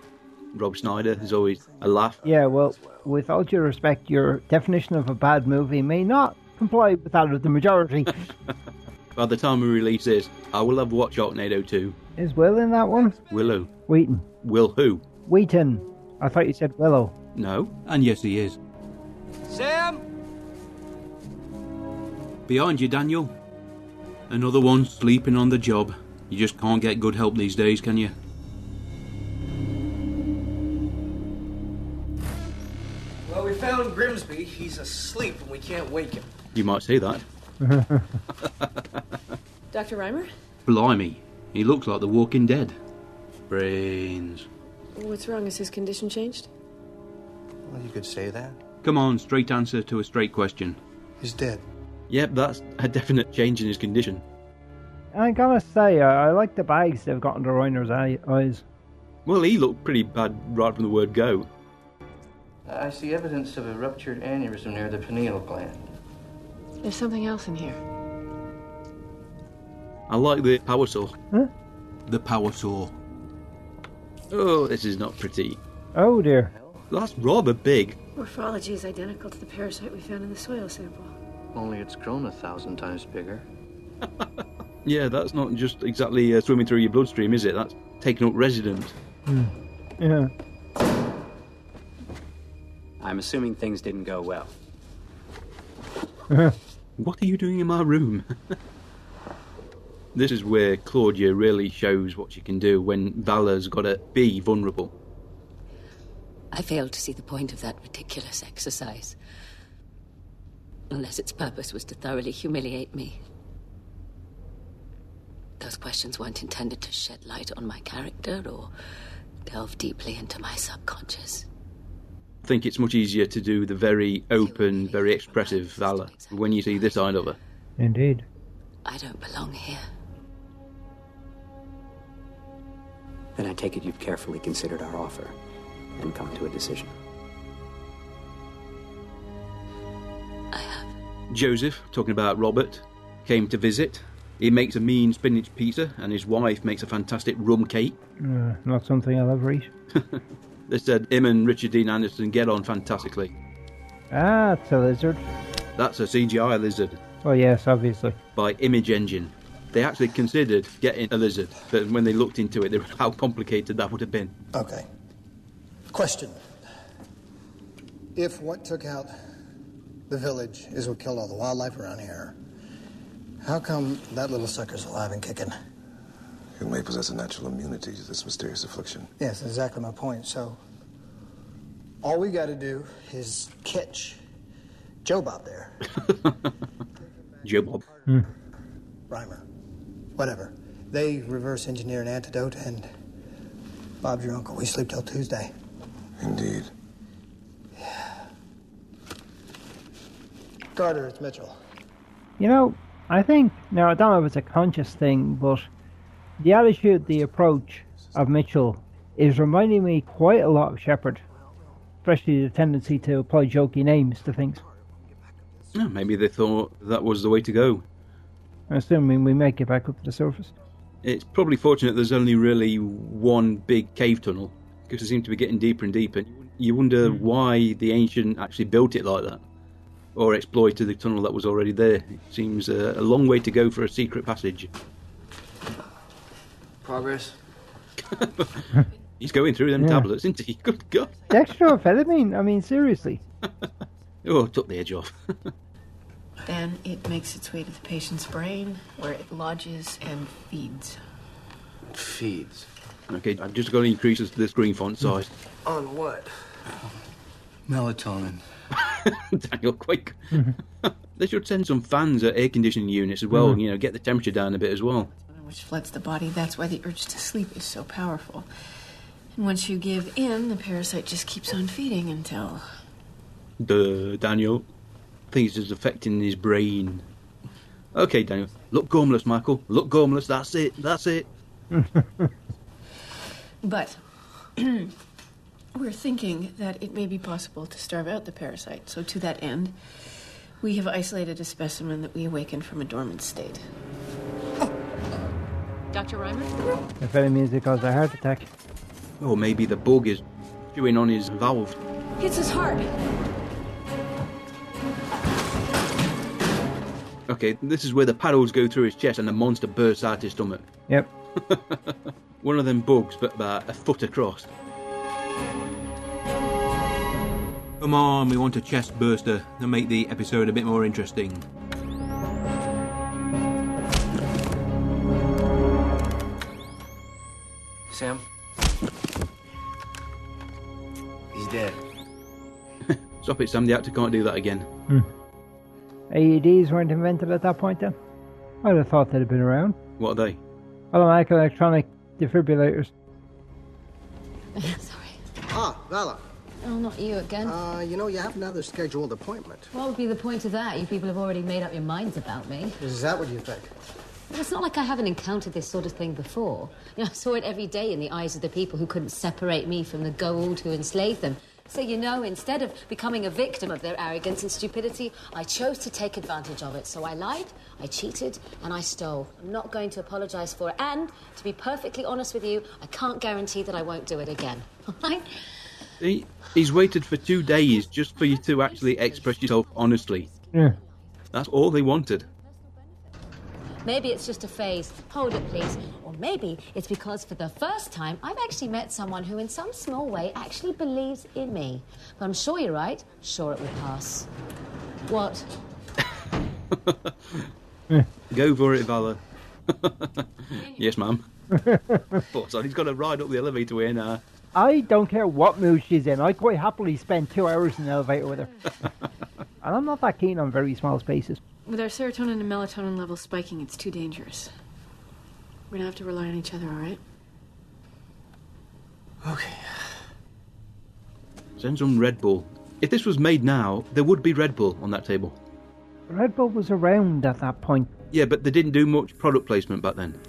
Speaker 3: Rob Schneider is always a laugh.
Speaker 2: Yeah, well, with all due respect, your definition of a bad movie may not comply with that of the majority.
Speaker 3: By the time we release this, I will have watched Sharknado 2.
Speaker 2: Is Will in that one?
Speaker 3: Willow.
Speaker 2: Wheaton.
Speaker 3: Will who?
Speaker 2: Wheaton. I thought you said Willow.
Speaker 3: No.
Speaker 6: And yes, he is.
Speaker 12: Sam?
Speaker 6: Behind you, Daniel. Another one sleeping on the job. You just can't get good help these days, can you?
Speaker 10: Well, we found Grimsby. He's asleep and we can't wake him.
Speaker 3: You might say that.
Speaker 15: Dr. Reimer?
Speaker 6: Blimey, he looks like the Walking Dead. Brains.
Speaker 15: What's wrong? Has his condition changed?
Speaker 10: Well, you could say that.
Speaker 6: Come on, straight answer to a straight question.
Speaker 9: He's dead.
Speaker 3: Yep, that's a definite change in his condition.
Speaker 2: I gotta say, I, I like the bags they've got under Reimer's eyes.
Speaker 3: Well, he looked pretty bad right from the word go.
Speaker 10: I see evidence of a ruptured aneurysm near the pineal gland.
Speaker 15: There's something else in here.
Speaker 3: I like the power saw.
Speaker 6: The power saw.
Speaker 3: Oh, this is not pretty.
Speaker 2: Oh dear.
Speaker 3: That's rather big.
Speaker 15: Morphology is identical to the parasite we found in the soil sample.
Speaker 10: Only it's grown a thousand times bigger.
Speaker 3: Yeah, that's not just exactly uh, swimming through your bloodstream, is it? That's taking up residence.
Speaker 2: Yeah.
Speaker 19: I'm assuming things didn't go well.
Speaker 3: What are you doing in my room? this is where Claudia really shows what she can do when Vala's got to be vulnerable.
Speaker 13: I failed to see the point of that ridiculous exercise. Unless its purpose was to thoroughly humiliate me. Those questions weren't intended to shed light on my character or delve deeply into my subconscious.
Speaker 3: I think it's much easier to do the very open, very expressive Vala when you see this side of her.
Speaker 2: Indeed.
Speaker 13: I don't belong here.
Speaker 19: Then I take it you've carefully considered our offer and come to a decision. I have.
Speaker 3: Joseph, talking about Robert, came to visit. He makes a mean spinach pizza, and his wife makes a fantastic rum cake.
Speaker 2: Uh, not something I'll ever eat.
Speaker 3: They said him and Richard Dean Anderson get on fantastically.
Speaker 2: Ah, it's a lizard.
Speaker 3: That's a CGI lizard
Speaker 2: Oh yes, obviously.
Speaker 3: by Image Engine. They actually considered getting a lizard, but when they looked into it, they realised how complicated that would have been.
Speaker 9: Okay. Question. If what took out the village is what killed all the wildlife around here, how come that little sucker's alive and kicking?
Speaker 7: He may possess a natural immunity to this mysterious affliction.
Speaker 9: Yes, exactly my point. So, all we got to do is catch Joe Bob there,
Speaker 3: Joe Bob. Hmm.
Speaker 9: Reimer, whatever. They reverse engineer an antidote, and Bob's your uncle. We sleep till Tuesday.
Speaker 7: Indeed. Yeah.
Speaker 9: Carter, it's Mitchell.
Speaker 2: You know, I think now I don't know if it's a conscious thing, but the attitude, the approach of Mitchell is reminding me quite a lot of Sheppard, especially the tendency to apply jokey names to things.
Speaker 3: Oh, maybe they thought that was the way to go.
Speaker 2: Assuming we make it back up to the surface.
Speaker 3: It's probably fortunate there's only really one big cave tunnel because it seems to be getting deeper and deeper. You wonder why the ancient actually built it like that or exploited the tunnel that was already there. It seems uh, a long way to go for a secret passage.
Speaker 16: Progress.
Speaker 3: He's going through them
Speaker 2: Yeah.
Speaker 3: tablets, isn't he? Good God.
Speaker 2: Dextroamphetamine? I mean, seriously.
Speaker 3: Oh, took the edge off.
Speaker 15: Then it makes its way to the patient's brain, where it lodges and feeds.
Speaker 16: Feeds.
Speaker 3: okay, I've just got to increase this screen font size.
Speaker 16: On what? Melatonin.
Speaker 3: Daniel, quick. they should send some fans at air conditioning units as well,
Speaker 15: Mhm.
Speaker 3: you know, get the temperature down a bit as well.
Speaker 15: Which floods the body. That's why the urge to sleep is so powerful. And once you give in, the parasite just keeps on feeding until.
Speaker 3: Duh, Daniel. I think it's affecting his brain. Okay, Daniel. Look gormless, Michael. Look gormless. That's it. That's it.
Speaker 15: But we're thinking that it may be possible to starve out the parasite. So, to that end, we have isolated a specimen that we awakened from a dormant state. Dr. Reimer?
Speaker 2: If any means it caused a heart attack.
Speaker 3: Or maybe the bug is chewing on his valve.
Speaker 13: Hits his heart.
Speaker 3: Okay, this is where the paddles go through his chest and the monster bursts out his stomach.
Speaker 2: Yep.
Speaker 3: One of them bugs, but about a foot across. Come on, we want a chest burster to make the episode a bit more interesting.
Speaker 16: Sam? He's dead.
Speaker 3: Stop it, Sam. The actor can't do that again.
Speaker 2: AEDs weren't invented at that point then? I'd have thought they'd have been around.
Speaker 3: What are they?
Speaker 2: Automatic electronic defibrillators. Sorry.
Speaker 17: Ah, Vala.
Speaker 13: Oh, not you again.
Speaker 17: Uh, you know, you have another scheduled appointment.
Speaker 13: What would be the point of that? You people have already made up your minds about me.
Speaker 17: Is that what you think?
Speaker 13: Well, It's not like I haven't encountered this sort of thing before. You know, I saw it every day in the eyes of the people who couldn't separate me from the Goa'uld who enslaved them. So, you know, instead of becoming a victim of their arrogance and stupidity, I chose to take advantage of it. So I lied, I cheated, and I stole. I'm not going to apologize for it. And, to be perfectly honest with you, I can't guarantee that I won't do it again. All right?
Speaker 3: He, he's waited for two days just for you to actually express yourself honestly.
Speaker 2: Yeah.
Speaker 3: That's all they wanted.
Speaker 13: Maybe it's just a phase. Hold it, please. Or maybe it's because for the first time I've actually met someone who, in some small way, actually believes in me. But I'm sure you're right. Sure, it will pass. What?
Speaker 3: Go for it, Vala. yes, ma'am. oh, sorry, he's got to ride up the elevator way now.
Speaker 2: Uh, I don't care what mood she's in. I quite happily spend two hours in the elevator with her. and I'm not that keen on very small spaces.
Speaker 15: With our serotonin and melatonin levels spiking, it's too dangerous. We're gonna have to rely on each other, all right?
Speaker 16: Okay.
Speaker 3: Send some Red Bull. If this was made now, there would be Red Bull on that table.
Speaker 2: Red Bull was around at that point.
Speaker 3: Yeah, but they didn't do much product placement back then.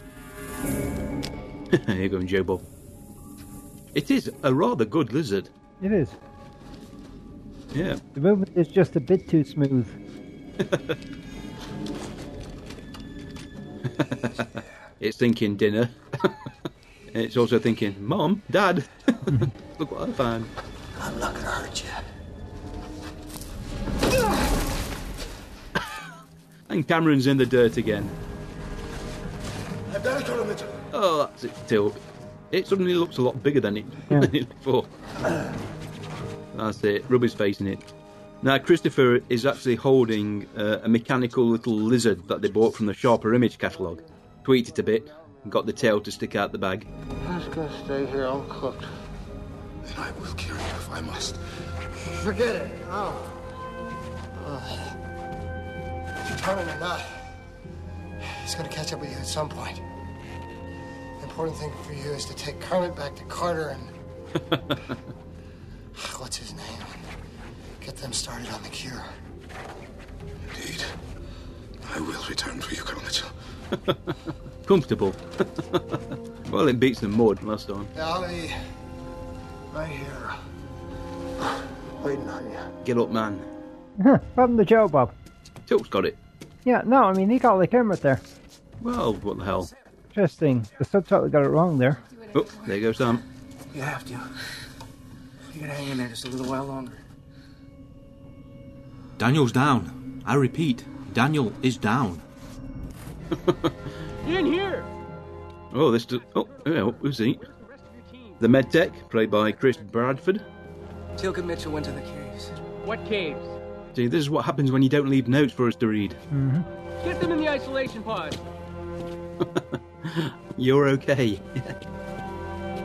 Speaker 3: Here you go, Joe Bob. It is a rather good lizard.
Speaker 2: It is.
Speaker 3: Yeah.
Speaker 2: The movement is just a bit too smooth.
Speaker 3: it's thinking dinner. it's also thinking, Mom, Dad, look what I found.
Speaker 9: I'm not gonna hurt you.
Speaker 3: And Cameron's in the dirt again.
Speaker 7: I've done it, Colonel
Speaker 3: Oh, that's it still. It suddenly looks a lot bigger than it, than it before. Uh. That's it. Rub his face in it. Now, Christopher is actually holding uh, a mechanical little lizard that they bought from the Sharper Image catalogue. Tweaked it a bit, and got the tail to stick out the bag.
Speaker 7: I'm just gonna stay here uncooked. Then I will kill you if I must.
Speaker 9: Forget it. Oh. Uh, determined or not, he's gonna catch up with you at some point. The important thing for you is to take Kermit back to Carter and. What's his name? Get them started on the cure.
Speaker 7: Indeed. I will return for you, Colonel Mitchell.
Speaker 3: Comfortable. well, it beats the mud last time.
Speaker 9: I'll be right here. Waiting on you.
Speaker 3: Get up, man.
Speaker 2: Huh, what happened to Joe Bob?
Speaker 3: Tilt's got it.
Speaker 2: Yeah, no, I mean, he got the camera there.
Speaker 3: Well, what the hell?
Speaker 2: Interesting. The subtitle got it wrong there.
Speaker 3: Oh, there goes Sam.
Speaker 16: You have to. You gotta hang in there just a little while longer.
Speaker 6: Daniel's down. I repeat, Daniel is down.
Speaker 12: In here!
Speaker 3: Oh, this. Do- oh, oh, who's he? The med medtech, played by Chris Bradford.
Speaker 16: Tilka Mitchell went to the caves.
Speaker 12: What caves?
Speaker 3: See, this is what happens when you don't leave notes for us to read.
Speaker 2: Mm-hmm.
Speaker 12: Get them in the isolation pod.
Speaker 3: You're okay.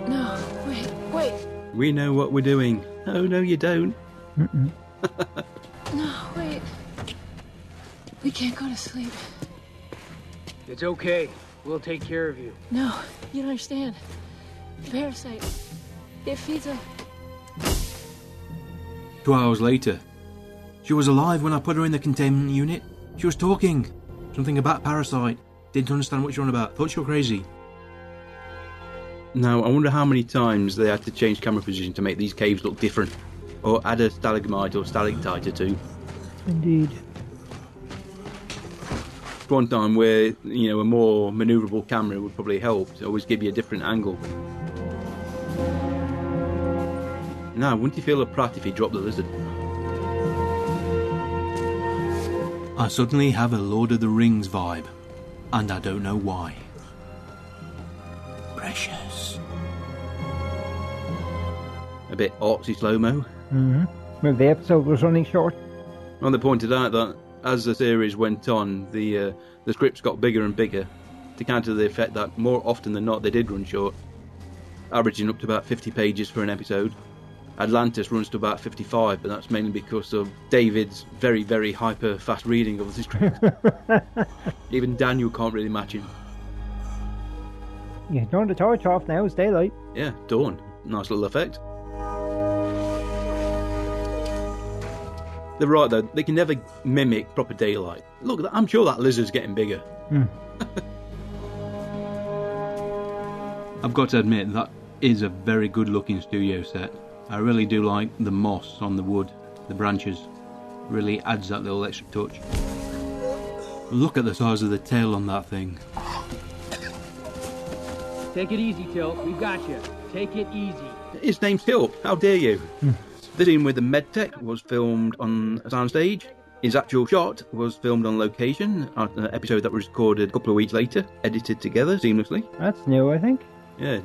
Speaker 15: No, wait, wait.
Speaker 3: We know what we're doing. Oh, no, you don't.
Speaker 15: No, wait. We can't go to sleep.
Speaker 12: It's okay. We'll take care of you.
Speaker 15: No, you don't understand. The parasite. It feeds on.
Speaker 6: Two hours later. She was alive when I put her in the containment unit. She was talking. Something about parasite. Didn't understand what you're on about. Thought you were crazy.
Speaker 3: Now, I wonder how many times they had to change camera position to make these caves look different. Or add a stalagmite or stalactite or two.
Speaker 2: Indeed.
Speaker 3: One time where, you know, a more manoeuvrable camera would probably help to always give you a different angle. Now, wouldn't you feel a prat if he dropped the lizard?
Speaker 6: I suddenly have a Lord of the Rings vibe. And I don't know why. Precious.
Speaker 3: A bit artsy slow mo.
Speaker 2: Mm-hmm. Well, the episode was running short.
Speaker 3: Well, they pointed out that as the series went on, the uh, the scripts got bigger and bigger to counter the effect that more often than not they did run short, averaging up to about 50 pages for an episode. Atlantis runs to about 55, but that's mainly because of David's very, very hyper fast reading of the script. Even Daniel can't really match him.
Speaker 2: You turn the torch off now, it's daylight.
Speaker 3: Yeah, dawn. Nice little effect. They're right though, they can never mimic proper daylight. Look, I'm sure that lizard's getting bigger.
Speaker 2: Hmm.
Speaker 6: I've got to admit, that is a very good looking studio set. I really do like the moss on the wood, the branches. Really adds that little extra touch. Look at the size of the tail on that thing.
Speaker 12: Take it easy, Tilt. We've got you. Take it easy.
Speaker 3: His name's Tilt, how dare you? The scene with the medtech was filmed on a soundstage. His actual shot was filmed on location, an episode that was recorded a couple of weeks later, edited together seamlessly.
Speaker 2: That's new, I think.
Speaker 3: Yeah,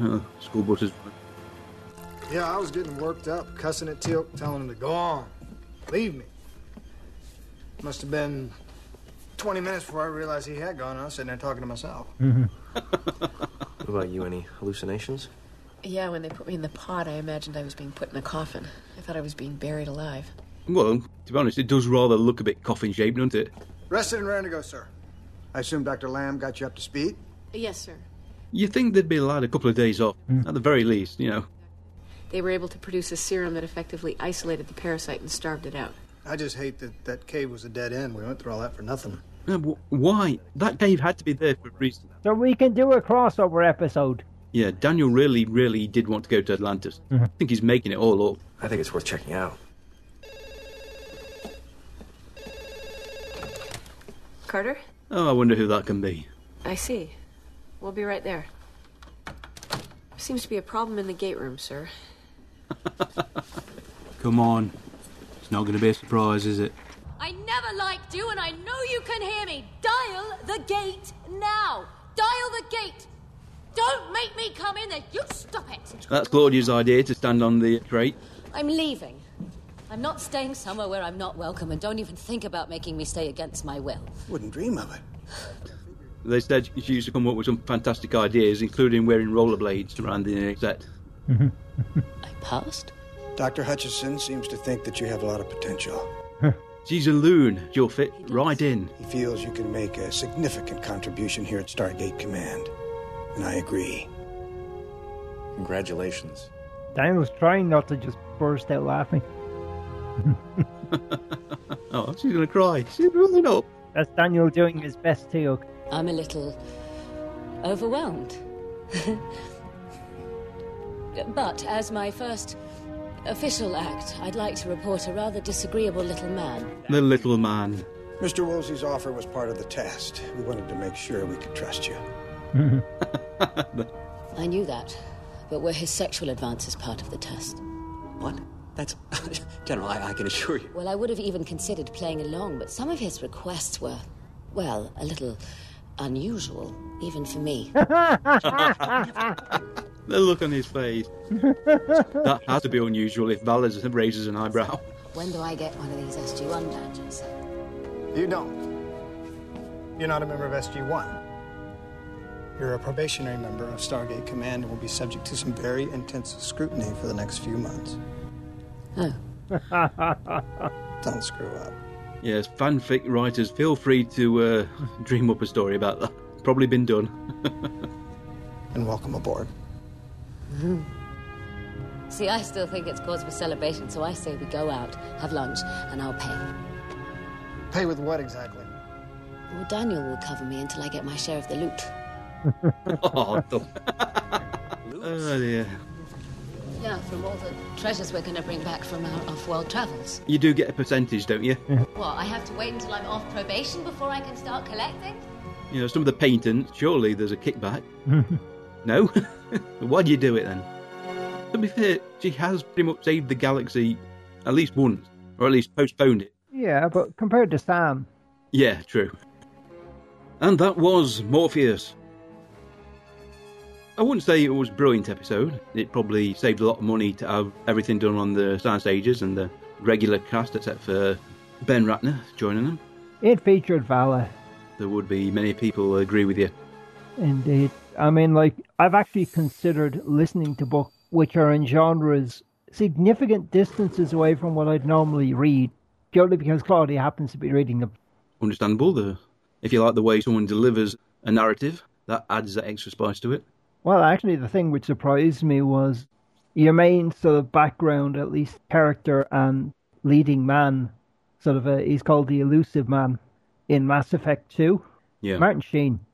Speaker 3: uh, school buses.
Speaker 9: Yeah, I was getting worked up, cussing at Teal'c, telling him to go on. Leave me. Must have been 20 minutes before I realized he had gone. I was sitting there talking to myself.
Speaker 2: Mm-hmm.
Speaker 16: What about you? Any hallucinations?
Speaker 15: Yeah, when they put me in the pod, I imagined I was being put in a coffin. I thought I was being buried alive.
Speaker 3: Well, to be honest, it does rather look a bit coffin shaped, doesn't it?
Speaker 9: Rested and ready to go, sir. I assume Dr. Lam got you up to speed?
Speaker 15: Yes, sir.
Speaker 3: You think they'd be allowed a couple of days off, hmm. at the very least, you know.
Speaker 15: They were able to produce a serum that effectively isolated the parasite and starved it out.
Speaker 9: I just hate that that cave was a dead end. We went through all that for nothing.
Speaker 3: Wh- why? That cave had to be there for a reason.
Speaker 2: So we can do a crossover episode.
Speaker 3: Yeah, Daniel really, really did want to go to Atlantis.
Speaker 2: Mhm.
Speaker 3: I think he's making it all up.
Speaker 16: I think it's worth checking out.
Speaker 15: Carter?
Speaker 3: Oh, I wonder who that can be.
Speaker 15: I see. We'll be right there. Seems to be a problem in the gate room, sir.
Speaker 6: Come on. It's not going to be a surprise, is it?
Speaker 13: I never liked you, and I know you can hear me. Dial the gate now. Dial the gate. Don't make me come in there. You stop it.
Speaker 3: That's Claudia's idea to stand on the crate.
Speaker 13: I'm leaving. I'm not staying somewhere where I'm not welcome, and don't even think about making me stay against my will.
Speaker 9: Wouldn't dream of it.
Speaker 3: They said she used to come up with some fantastic ideas, including wearing rollerblades around the set. Mm-hmm.
Speaker 13: I passed.
Speaker 9: Dr. Hutchison seems to think that you have a lot of potential.
Speaker 3: She's a loon. You'll fit right in.
Speaker 9: He feels you can make a significant contribution here at Stargate Command. And I agree.
Speaker 16: Congratulations.
Speaker 2: Daniel's trying not to just burst out laughing.
Speaker 3: Oh, she's going to cry. She's running up.
Speaker 2: That's Daniel doing his best too.
Speaker 13: I'm a little overwhelmed. but as my first official act, I'd like to report a rather disagreeable little man.
Speaker 3: The little man.
Speaker 9: Mr. Woolsey's offer was part of the test. We wanted to make sure we could trust you.
Speaker 13: I knew that, but were his sexual advances part of the test?
Speaker 19: What? That's. General, I, I can assure you.
Speaker 13: Well, I would have even considered playing along, but some of his requests were, well, a little unusual, even for me.
Speaker 3: The look on his face. that has to be unusual if Valers raises an eyebrow.
Speaker 13: when do I get one of these SG1 badges?
Speaker 9: You don't. You're not a member of SG-1. You're a probationary member of Stargate Command and will be subject to some very intense scrutiny for the next few months.
Speaker 13: Oh.
Speaker 9: Don't screw up.
Speaker 3: Yes, fanfic writers, feel free to uh, dream up a story about that. Probably been done.
Speaker 9: and welcome aboard.
Speaker 13: See, I still think it's cause for celebration, so I say we go out, have lunch, and I'll pay.
Speaker 9: Pay with what exactly?
Speaker 13: Well, Daniel will cover me until I get my share of the loot.
Speaker 3: Oh, no. oh, dear.
Speaker 13: Yeah, from all the treasures we're going to bring back from our off-world travels.
Speaker 3: You do get a percentage, don't you?
Speaker 13: What, I have to wait until I'm off probation before I can start collecting?
Speaker 3: You know, some of the paintings, surely there's a kickback. no? Why do you do it then? To be fair, she has pretty much saved the galaxy at least once, or at least postponed it.
Speaker 2: Yeah, but compared to Sam,
Speaker 3: Yeah, true. And that was Morpheus. I wouldn't say it was a brilliant episode. It probably saved a lot of money to have everything done on the sound stages and the regular cast, except for Ben Ratner joining them.
Speaker 2: it featured Vala.
Speaker 3: There would be many people agree with you.
Speaker 2: Indeed. I mean, like, I've actually considered listening to books which are in genres significant distances away from what I'd normally read, purely because Claudia happens to be reading them.
Speaker 3: Understandable. The, if you like the way someone delivers a narrative, that adds that extra spice to it.
Speaker 2: Well, actually, the thing which surprised me was your main sort of background, at least character and leading man, sort of a, he's called the Illusive Man in Mass Effect 2.
Speaker 3: Yeah.
Speaker 2: Martin Sheen.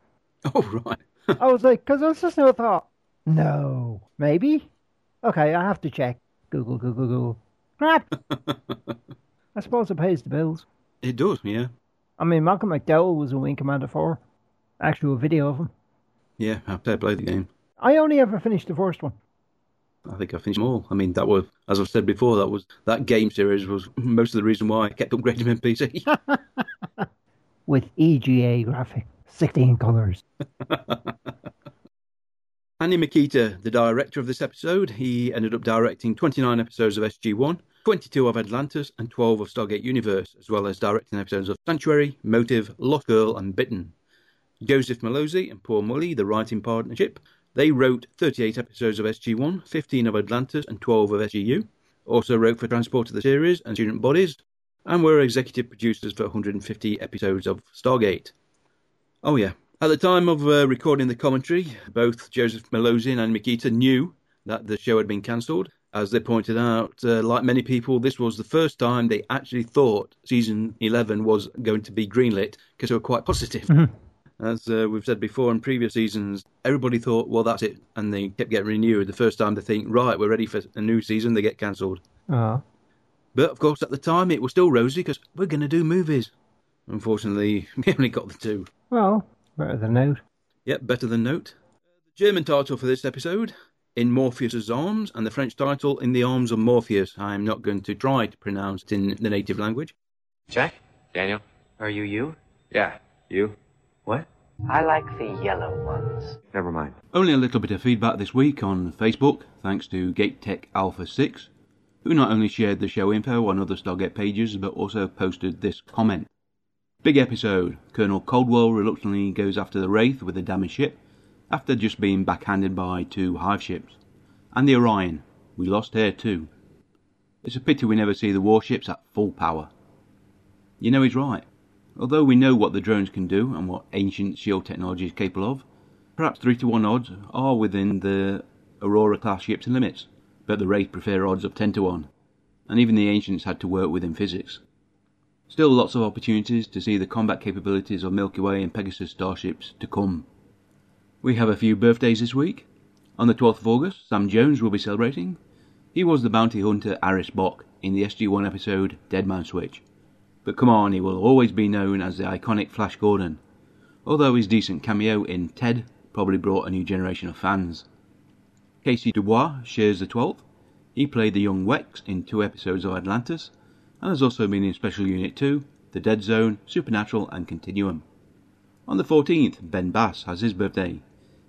Speaker 3: Oh, right.
Speaker 2: I was like, because I was just now thought, no, maybe? Okay, I have to check. Google, Google, Google. Crap! I suppose it pays the bills.
Speaker 3: It does, yeah.
Speaker 2: I mean, Malcolm McDowell was in Wing Commander 4. Actual video of him.
Speaker 3: Yeah, after I played the game.
Speaker 2: I only ever finished the first one.
Speaker 3: I think I finished them all. I mean, that was, as I've said before, that was that game series was most of the reason why I kept upgrading my PC.
Speaker 2: With EGA graphics, 16 colours.
Speaker 3: Andy Mikita, the director of this episode, he ended up directing 29 episodes of SG1, 22 of Atlantis, and 12 of Stargate Universe, as well as directing episodes of Sanctuary, Motive, Lost Girl, and Bitten. Joseph Mallozzi and Paul Mullie, the writing partnership, they wrote 38 episodes of SG1, 15 of Atlantis, and 12 of SGU. Also wrote for Transporter: The Series and Student Bodies, and were executive producers for 150 episodes of Stargate. Oh, yeah. At the time of uh, recording the commentary, both Joseph Mallozzi and Mikita knew that the show had been cancelled. As they pointed out, uh, like many people, this was the first time they actually thought season 11 was going to be greenlit because they were quite positive. As uh, we've said before in previous seasons, everybody thought, well, that's it, and they kept getting renewed. The first time they think, right, we're ready for a new season, they get cancelled.
Speaker 2: Oh.
Speaker 3: But of course, at the time, it was still rosy because we're going to do movies. Unfortunately, we only got the two.
Speaker 2: Well, better than note.
Speaker 3: Yep, better than Note. The German title for this episode, In Morpheus's Arms, and the French title, In the Arms of Morpheus. I'm not going to try to pronounce it in the native language.
Speaker 8: Jack? Daniel?
Speaker 16: Are you you?
Speaker 8: Yeah. You?
Speaker 16: What? I like the yellow ones.
Speaker 8: Never mind.
Speaker 6: Only a little bit of feedback this week on Facebook, thanks to GateTech Alpha 6, who not only shared the show info on other Stargate pages, but also posted this comment. Big episode. Colonel Caldwell reluctantly goes after the Wraith with a damaged ship, after just being backhanded by two hive ships. And the Orion. We lost her too. It's a pity we never see the warships at full power. You know he's right. Although we know what the drones can do and what ancient shield technology is capable of, perhaps 3 to 1 odds are within the Aurora class ships' limits, but the Wraith prefer odds of 10 to 1, and even the ancients had to work within physics.
Speaker 3: Still lots of opportunities to see the combat capabilities of Milky Way and Pegasus starships to come. We have a few birthdays this week. On the 12th of August, Sam Jones will be celebrating. He was the bounty hunter Aris Boch in the SG1 episode Dead Man Switch. But come on, he will always be known as the iconic Flash Gordon, although his decent cameo in Ted probably brought a new generation of fans. Casey Dubois shares the 12th. He played the young Wex in two episodes of Atlantis, and has also been in Special Unit 2, The Dead Zone, Supernatural, and Continuum. On the 14th, Ben Bass has his birthday.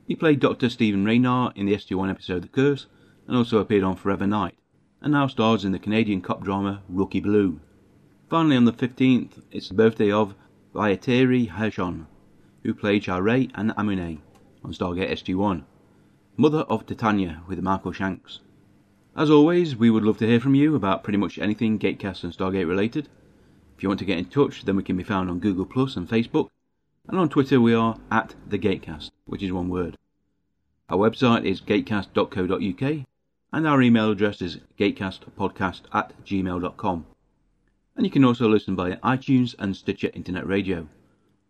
Speaker 3: He played Dr. Stephen Raynar in the SG1 episode The Curse, and also appeared on Forever Knight, and now stars in the Canadian cop drama Rookie Blue. Finally, on the 15th, it's the birthday of Vaitiare Hirshon, who played Sha're and Amaunet on Stargate SG1, mother of Titania with Marco Shanks. As always, we would love to hear from you about pretty much anything Gatecast and Stargate related. If you want to get in touch, then we can be found on Google Plus and Facebook, and on Twitter we are at the Gatecast, which is one word. Our website is gatecast.co.uk, and our email address is gatecastpodcast at gmail.com. And you can also listen via iTunes and Stitcher Internet Radio,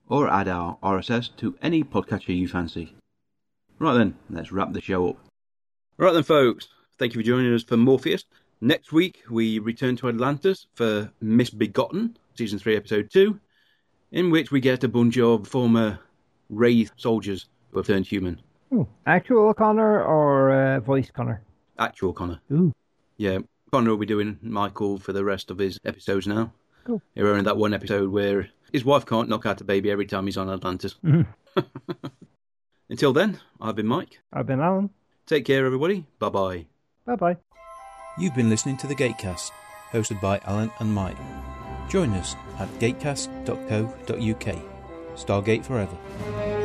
Speaker 3: or add our RSS to any podcatcher you fancy. Right then, let's wrap the show up.
Speaker 21: Right then, folks. Thank you for joining us for Morpheus. Next week, we return to Atlantis for Misbegotten, Season 3, Episode 2, in which we get a bunch of former Wraith soldiers who have turned human.
Speaker 2: Ooh, actual Connor or uh, voice Connor?
Speaker 21: Actual Connor.
Speaker 2: Ooh.
Speaker 21: Yeah, Connor will be doing Michael for the rest of his episodes now.
Speaker 2: Cool.
Speaker 21: He's only that one episode where his wife can't knock out a baby every time he's on Atlantis.
Speaker 2: Mhm.
Speaker 21: Until then, I've been Mike.
Speaker 2: I've been Alan.
Speaker 21: Take care, everybody. Bye bye.
Speaker 2: Bye bye.
Speaker 3: You've been listening to the Gatecast, hosted by Alan and Mike. Join us at gatecast.co.uk. Stargate Forever.